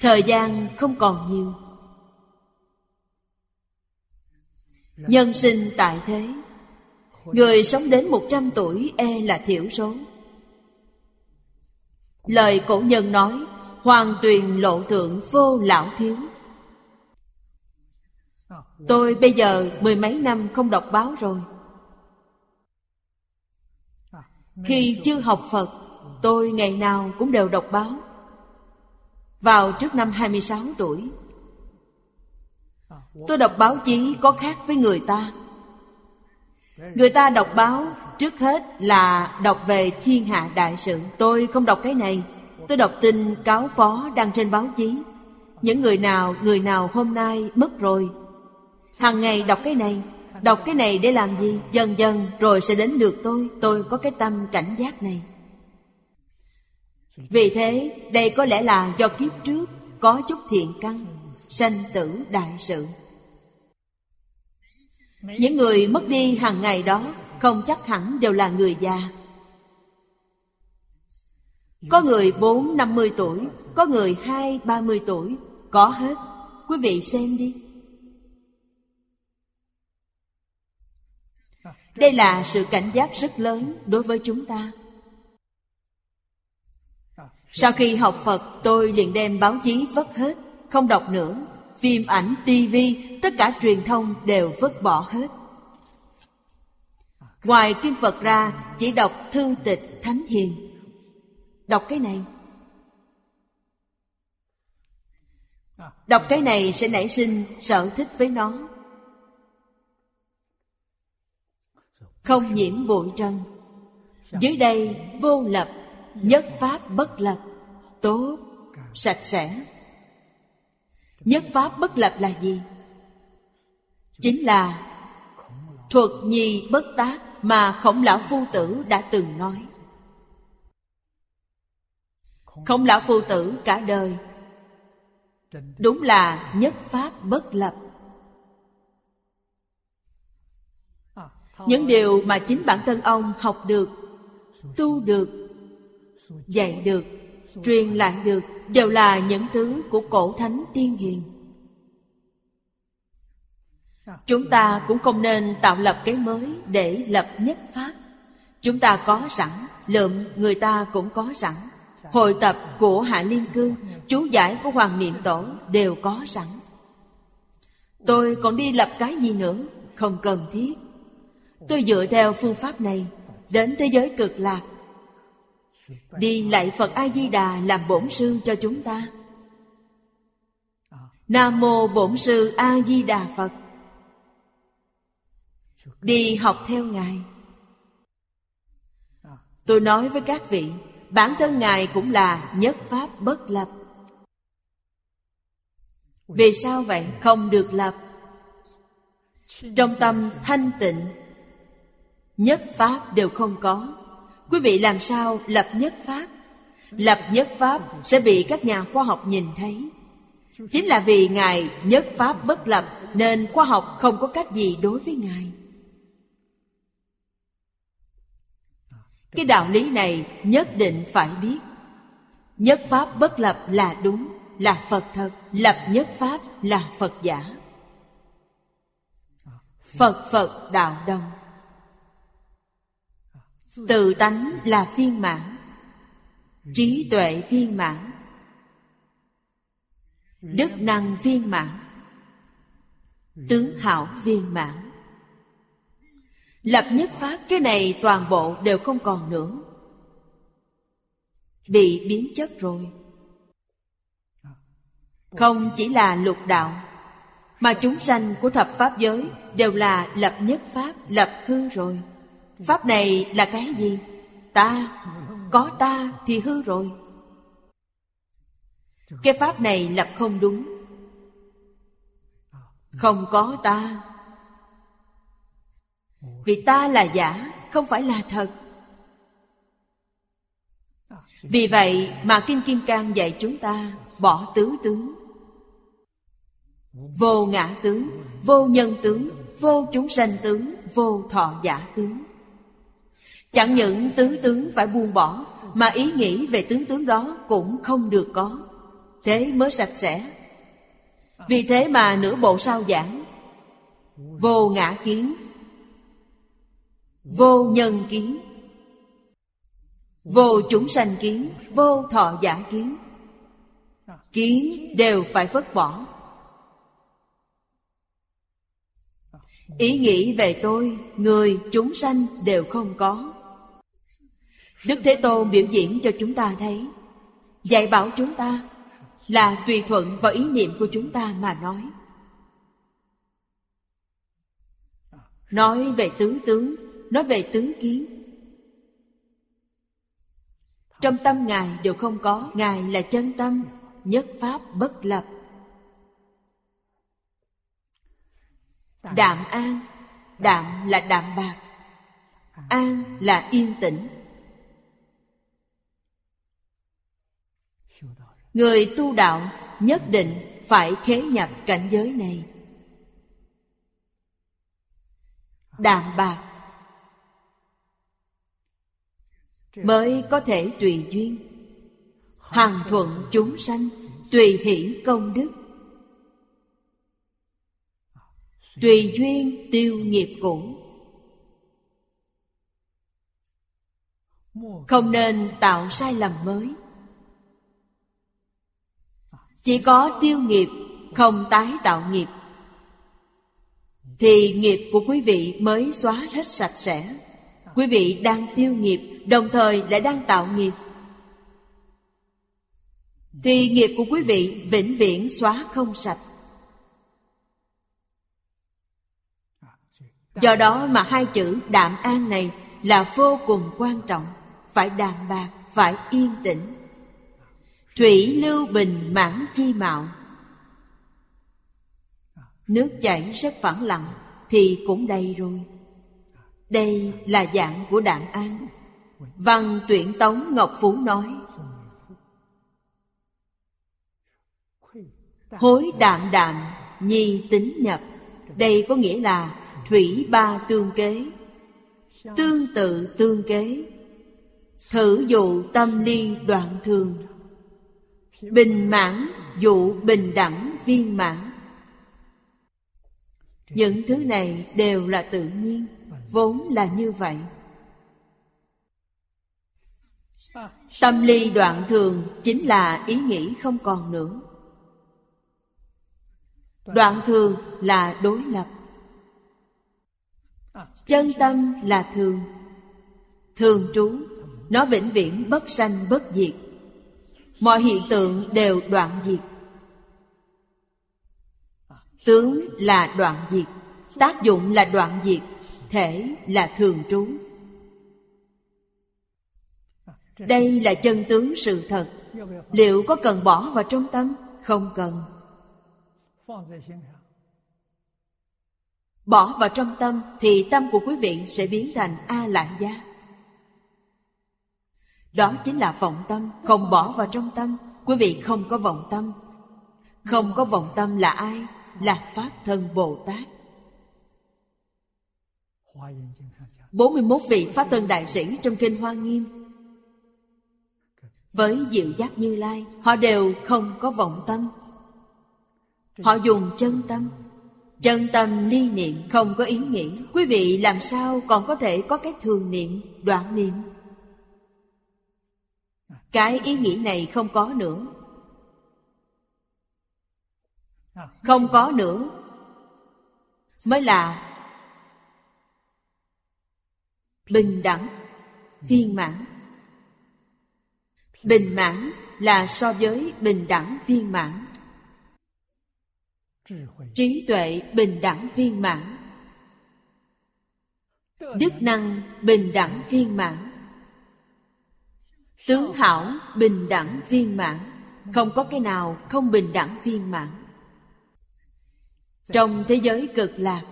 B: Thời gian không còn nhiều. Nhân sinh tại thế. Người sống đến 100 tuổi e là thiểu số. Lời cổ nhân nói, Hoàng tuyền lộ thượng vô lão thiếu. Tôi bây giờ mười mấy năm không đọc báo rồi. Khi chưa học Phật Tôi ngày nào cũng đều đọc báo. Vào trước năm 26 tuổi Tôi đọc báo chí có khác với người ta. Người ta đọc báo Trước hết là đọc về thiên hạ đại sự. Tôi không đọc cái này. Tôi đọc tin cáo phó đăng trên báo chí. Những người nào, người nào hôm nay mất rồi Hàng ngày đọc cái này Đọc cái này để làm gì? Dần dần rồi sẽ đến được tôi. Tôi có cái tâm cảnh giác này. Vì thế, đây có lẽ là do kiếp trước Có chút thiện căn, Sanh tử đại sự. Những người mất đi hàng ngày đó Không chắc hẳn đều là người già. Có người bốn năm mươi tuổi, Có người hai ba mươi tuổi, Có hết. Quý vị xem đi. Đây là sự cảnh giác rất lớn đối với chúng ta Sau khi học Phật tôi liền đem báo chí vất hết Không đọc nữa phim ảnh, tivi, tất cả truyền thông đều vứt bỏ hết. Ngoài kinh Phật ra, chỉ đọc thư tịch Thánh Hiền. Đọc cái này. Đọc cái này sẽ nảy sinh sở thích với nó. Không nhiễm bụi trần. Dưới đây vô lập, nhất pháp bất lập, tốt, sạch sẽ. Nhất pháp bất lập là gì? Chính là thuật nhi bất tác mà khổng lão phu tử đã từng nói. Khổng lão phu tử cả đời Đúng là nhất pháp bất lập Những điều mà chính bản thân ông học được, Tu được, Dạy được, Truyền lại được đều là những thứ của cổ thánh tiên hiền. Chúng ta cũng không nên tạo lập cái mới để lập nhất pháp. Chúng ta có sẵn, lượm người ta cũng có sẵn. Hội tập của hạ liên cư chú giải của hoàng niệm tổ đều có sẵn. Tôi còn đi lập cái gì nữa? Không cần thiết tôi dựa theo phương pháp này, đến thế giới cực lạc. Đi lại Phật A-di-đà làm bổn sư cho chúng ta. Nam mô bổn sư A-di-đà Phật. Đi học theo Ngài. Tôi nói với các vị, Bản thân Ngài cũng là nhất pháp bất lập. Vì sao vậy? Không được lập. Trong tâm thanh tịnh Nhất Pháp đều không có. Quý vị làm sao lập nhất Pháp? Lập nhất Pháp sẽ bị các nhà khoa học nhìn thấy. Chính là vì Ngài nhất Pháp bất lập Nên khoa học không có cách gì đối với Ngài. Cái đạo lý này nhất định phải biết. Nhất Pháp bất lập là đúng, Là Phật thật, Lập nhất Pháp là Phật giả. Phật Phật đạo đồng. Tự tánh là viên mãn. Trí tuệ viên mãn. Đức năng viên mãn. Tướng hảo viên mãn. Lập nhất pháp cái này toàn bộ đều không còn nữa. Bị biến chất rồi. Không chỉ là lục đạo Mà chúng sanh của thập pháp giới Đều là lập nhất pháp, lập hư rồi. Pháp này là cái gì? Ta, có ta thì hư rồi. Cái pháp này lập không đúng. Không có ta. Vì ta là giả, không phải là thật. Vì vậy mà Kim Kim Cang dạy chúng ta bỏ tứ tướng. Vô ngã tướng, vô nhân tướng, vô chúng sanh tướng, vô thọ giả tướng. Chẳng những tướng tướng phải buông bỏ Mà ý nghĩ về tướng tướng đó cũng không được có. Thế mới sạch sẽ. Vì thế mà nửa bộ sao giảng. Vô ngã kiến. Vô nhân kiến. Vô chúng sanh kiến. Vô thọ giả kiến. Kiến đều phải vứt bỏ. Ý nghĩ về tôi, người, chúng sanh đều không có. Đức Thế Tôn biểu diễn cho chúng ta thấy. Dạy bảo chúng ta Là tùy thuận vào ý niệm của chúng ta mà nói. Nói về tứ tướng, Nói về tứ kiến. Trong tâm Ngài đều không có, Ngài là chân tâm, Nhất Pháp bất lập. Đạm an, Đạm là đạm bạc. An là yên tĩnh. Người tu đạo nhất định phải khế nhập cảnh giới này. Đạm bạc Mới có thể tùy duyên. Hàng thuận chúng sanh, Tùy hỷ công đức. Tùy duyên tiêu nghiệp cũ. Không nên tạo sai lầm mới chỉ có tiêu nghiệp Không tái tạo nghiệp. Thì nghiệp của quý vị mới xóa hết sạch sẽ. Quý vị đang tiêu nghiệp Đồng thời lại đang tạo nghiệp. Thì nghiệp của quý vị vĩnh viễn xóa không sạch. Do đó mà hai chữ đạm an này là vô cùng quan trọng. Phải đàm bạc, phải yên tĩnh. Thủy lưu bình mãn chi mạo. Nước chảy rất phẳng lặng Thì cũng đầy rồi. Đây là dạng của đạm an. Văn tuyển tống Ngọc Phú nói, Hối đạm đạm, nhi tính nhập. Đây có nghĩa là Thủy ba tương kế. Tương tự tương kế. Thử dụ tâm ly đoạn thường. Bình mãn dụ bình đẳng, viên mãn. Những thứ này đều là tự nhiên, Vốn là như vậy. Tâm ly đoạn thường chính là ý nghĩ không còn nữa. Đoạn thường là đối lập. Chân tâm là thường. Thường trú, Nó vĩnh viễn bất sanh bất diệt mọi hiện tượng đều đoạn diệt. Tướng là đoạn diệt, tác dụng là đoạn diệt, thể là thường trú. Đây là chân tướng sự thật. Liệu có cần bỏ vào trong tâm? Không cần. Bỏ vào trong tâm Thì tâm của quý vị sẽ biến thành A-lạn gia đó chính là vọng tâm Không bỏ vào trong tâm. Quý vị không có vọng tâm. Không có vọng tâm là ai? Là Pháp Thân Bồ Tát. 41 vị Pháp Thân Đại Sĩ trong Kinh Hoa Nghiêm. Với diệu giác như lai Họ đều không có vọng tâm. Họ dùng chân tâm. Chân tâm ly niệm không có ý nghĩ. Quý vị làm sao còn có thể có cái thường niệm, đoạn niệm? Cái ý nghĩ này không có nữa. Không có nữa. Mới là Bình đẳng Viên mãn. Bình mãn là so với bình đẳng viên mãn. Trí tuệ bình đẳng viên mãn. Đức năng bình đẳng viên mãn tướng hảo bình đẳng viên mãn. Không có cái nào không bình đẳng viên mãn. Trong thế giới cực lạc,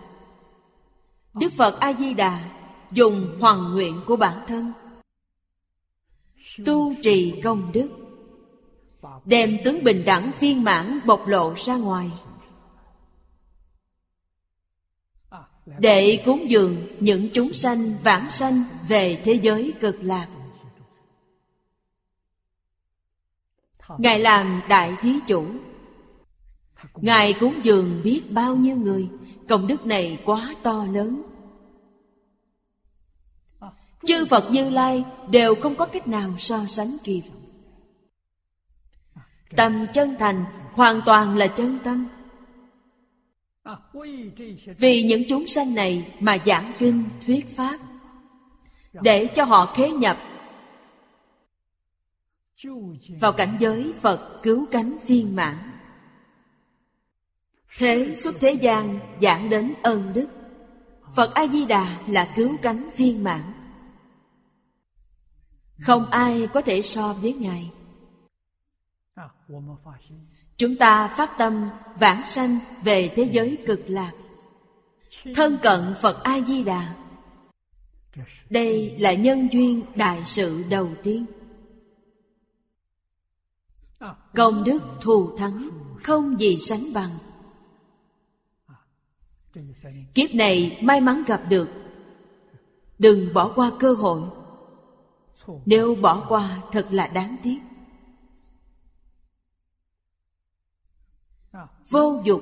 B: đức phật a di đà dùng hoàn nguyện của bản thân, tu trì công đức, đem tướng bình đẳng viên mãn bộc lộ ra ngoài. Để cúng dường những chúng sanh vãng sanh về thế giới cực lạc. Ngài làm đại thí chủ. Ngài cúng dường biết bao nhiêu người, công đức này quá to lớn. Chư phật như lai đều không có cách nào so sánh kịp tâm chân thành hoàn toàn là chân tâm. Vì những chúng sanh này mà giảng kinh thuyết pháp, để cho họ khế nhập vào cảnh giới phật cứu cánh viên mãn. Thế xuất thế gian, giảng đến ân đức. Phật a di đà là cứu cánh viên mãn. Không ai có thể so với ngài. Chúng ta phát tâm vãng sanh về thế giới cực lạc. Thân cận Phật A-di-đà. Đây là nhân duyên đại sự đầu tiên. Công đức thù thắng, không gì sánh bằng. Kiếp này may mắn gặp được. Đừng bỏ qua cơ hội. Nếu bỏ qua, thật là đáng tiếc. Vô dục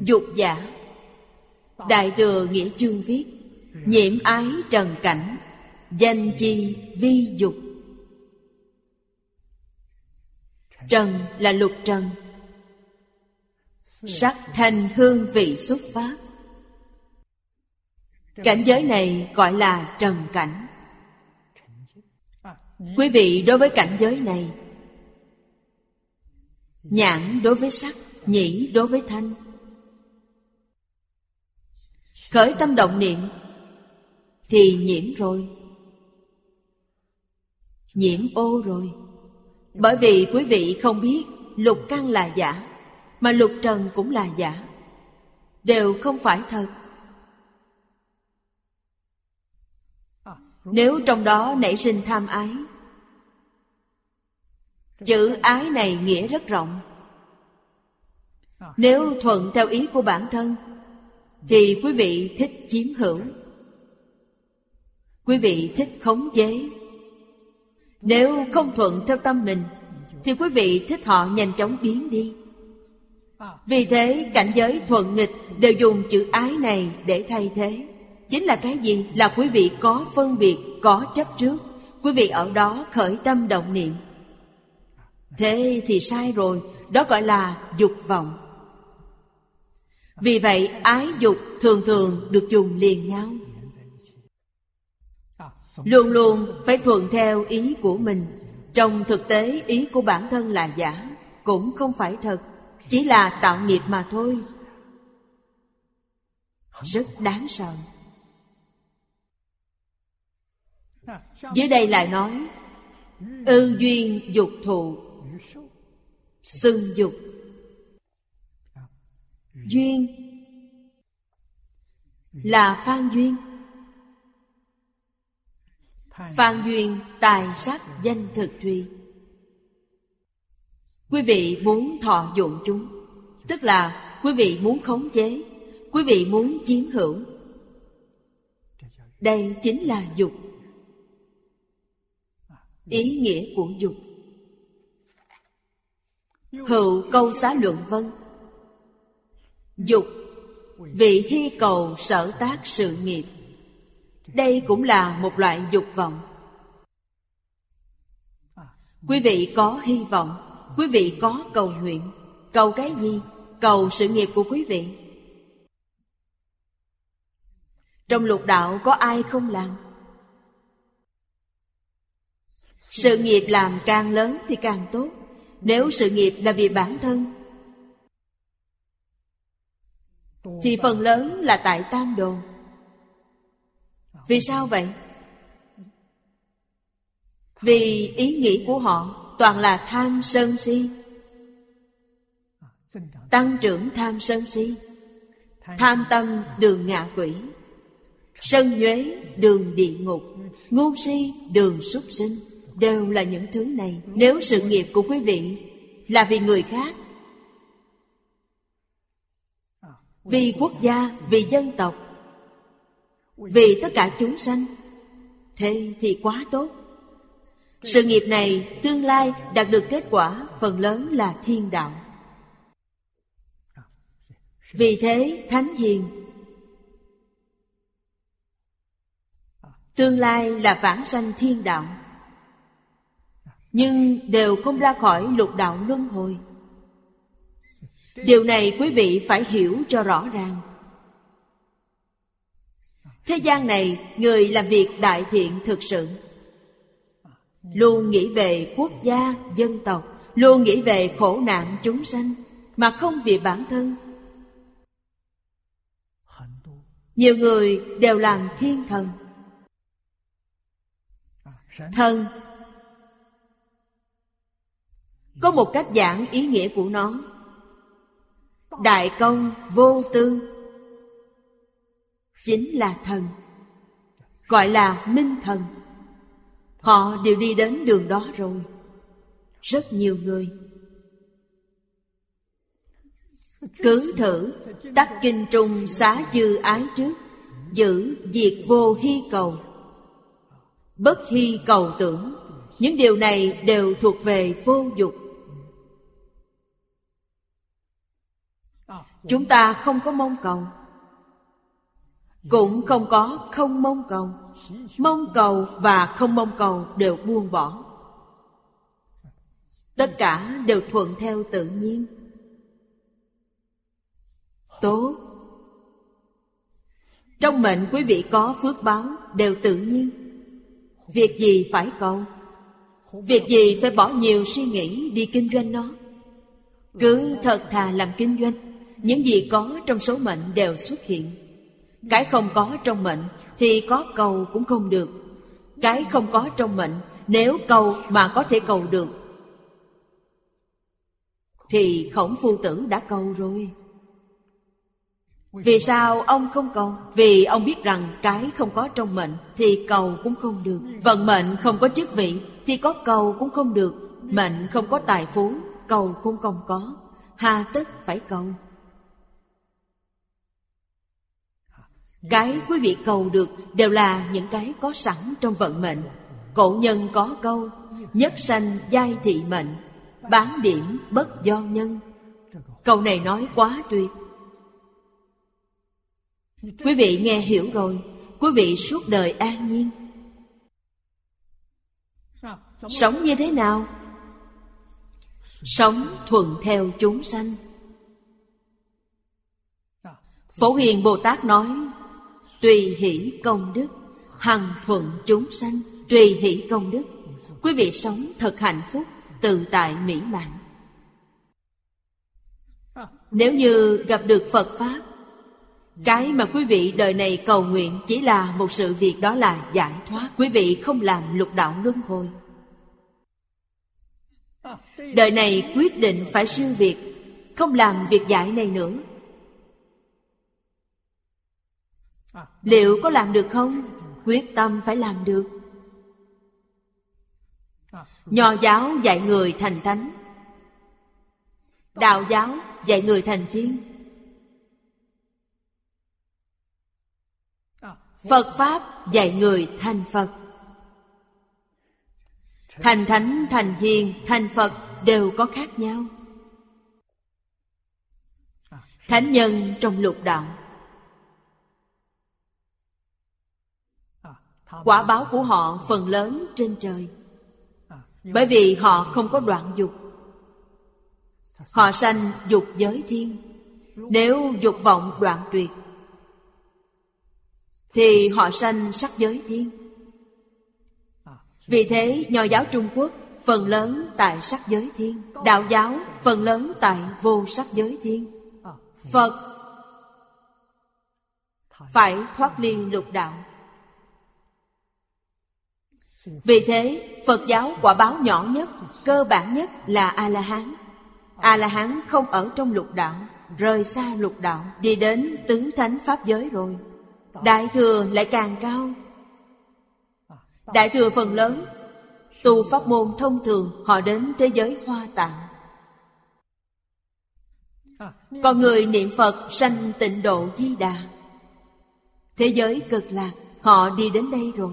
B: Dục giả. Đại thừa nghĩa chương viết, Nhiễm ái trần cảnh, Danh chi vi dục. Trần là lục trần. Sắc thanh hương vị xuất phát. Cảnh giới này gọi là trần cảnh. Quý vị đối với cảnh giới này, Nhãn đối với sắc, Nhĩ đối với thanh. Khởi tâm động niệm Thì nhiễm rồi. Nhiễm ô rồi. Bởi vì quý vị không biết, Lục căn là giả, Mà lục trần cũng là giả. Đều không phải thật. Nếu trong đó nảy sinh tham ái, Chữ ái này nghĩa rất rộng. Nếu thuận theo ý của bản thân, Thì quý vị thích chiếm hữu. Quý vị thích khống chế. Nếu không thuận theo tâm mình Thì quý vị thích họ nhanh chóng biến đi. Vì thế cảnh giới thuận nghịch Đều dùng chữ ái này để thay thế. Chính là cái gì? Là quý vị có phân biệt, có chấp trước Quý vị ở đó khởi tâm động niệm. Thế thì sai rồi Đó gọi là dục vọng. Vì vậy ái dục thường thường được dùng liền nhau. Luôn luôn phải thuận theo ý của mình. Trong thực tế, ý của bản thân là giả, Cũng không phải thật, Chỉ là tạo nghiệp mà thôi. Rất đáng sợ. Dưới đây lại nói, Ư duyên dục thụ, Xưng dục. Duyên là phan duyên phan duyên, tài sắc, danh thực thùy quý vị muốn thọ dụng chúng, tức là quý vị muốn khống chế, quý vị muốn chiếm hữu đây chính là dục. Ý nghĩa của dục. Hữu câu xá luận vân. Dục, vị hy cầu sở tác sự nghiệp đây cũng là một loại dục vọng. Quý vị có hy vọng, quý vị có cầu nguyện. Cầu cái gì? Cầu sự nghiệp của quý vị. Trong lục đạo có ai không làm? Sự nghiệp làm càng lớn thì càng tốt. Nếu sự nghiệp là vì bản thân, thì phần lớn là tại tam đồ vì sao vậy? Vì ý nghĩ của họ toàn là tham sân si. Tăng trưởng tham sân si. Tham tâm đường ngạ quỷ. Sân nhuế đường địa ngục. Ngu si đường súc sinh. Đều là những thứ này. Nếu sự nghiệp của quý vị là vì người khác, vì quốc gia, vì dân tộc vì tất cả chúng sanh, thế thì quá tốt. Sự nghiệp này tương lai đạt được kết quả phần lớn là thiên đạo. Vì thế, thánh hiền, tương lai là vãng sanh thiên đạo, nhưng đều không ra khỏi lục đạo luân hồi. Điều này quý vị phải hiểu cho rõ ràng thế gian này, người làm việc đại thiện thực sự. Luôn nghĩ về quốc gia, dân tộc, luôn nghĩ về khổ nạn chúng sanh, mà không vì bản thân. Nhiều người đều làm thiên thần. Thần. Có một cách giảng ý nghĩa của nó. Đại công vô tư chính là thần, gọi là minh thần. Họ đều đi đến đường đó rồi. Rất nhiều người. Cứ thử đắc kinh trung xá chư ái trước, giữ diệt vô hy cầu. Bất hy cầu tưởng, những điều này đều thuộc về vô dục. Chúng ta không có mong cầu cũng không có, không mong cầu. Mong cầu và không mong cầu đều buông bỏ. Tất cả đều thuận theo tự nhiên. Tốt. Trong mệnh quý vị có phước báo đều tự nhiên. Việc gì phải cầu? Việc gì phải bỏ nhiều suy nghĩ đi kinh doanh nó? Cứ thật thà làm kinh doanh, những gì có trong số mệnh đều xuất hiện cái không có trong mệnh thì có cầu cũng không được. Cái không có trong mệnh, nếu cầu mà có thể cầu được, thì khổng phu tử đã cầu rồi. Vì sao ông không cầu? Vì ông biết rằng cái không có trong mệnh thì cầu cũng không được. Vận mệnh không có chức vị thì có cầu cũng không được. Mệnh không có tài phú, cầu cũng không có. Hà tất phải cầu. Cái quý vị cầu được đều là những cái có sẵn trong vận mệnh. Cổ nhân có câu, Nhất sanh, giai thị mệnh Bán điểm bất do nhân. Câu này nói quá tuyệt. Quý vị nghe hiểu rồi, Quý vị suốt đời an nhiên. Sống như thế nào? Sống thuận theo chúng sanh. Phổ Hiền Bồ Tát nói Tùy hỷ công đức, Hằng thuận chúng sanh. Tùy hỷ công đức, Quý vị sống thật hạnh phúc Tự tại mỹ mãn. Nếu như gặp được Phật Pháp, Cái mà quý vị đời này cầu nguyện Chỉ là một sự việc đó là giải thoát. Quý vị không làm lục đạo luân hồi. Đời này quyết định phải siêu việt, Không làm việc giải này nữa. Liệu có làm được không? Quyết tâm phải làm được. Nho giáo dạy người thành thánh. Đạo giáo dạy người thành tiên Phật Pháp dạy người thành Phật. Thành thánh, thành hiền, thành Phật đều có khác nhau. Thánh nhân trong lục đạo. Quả báo của họ phần lớn trên trời. Bởi vì họ không có đoạn dục. Họ sanh dục giới thiên. Nếu dục vọng đoạn tuyệt, Thì họ sanh sắc giới thiên. Vì thế, nho giáo Trung Quốc Phần lớn tại sắc giới thiên. Đạo giáo phần lớn tại vô sắc giới thiên. Phật Phải thoát ly lục đạo. Vì thế, Phật giáo quả báo nhỏ nhất, Cơ bản nhất là A-la-hán. A-la-hán không ở trong lục đạo, Rời xa lục đạo, Đi đến tứ thánh pháp giới rồi. Đại thừa lại càng cao. Đại thừa phần lớn, Tu pháp môn thông thường, Họ đến thế giới hoa tạng. Còn người niệm Phật sanh tịnh độ di đà. Thế giới cực lạc, Họ đi đến đây rồi.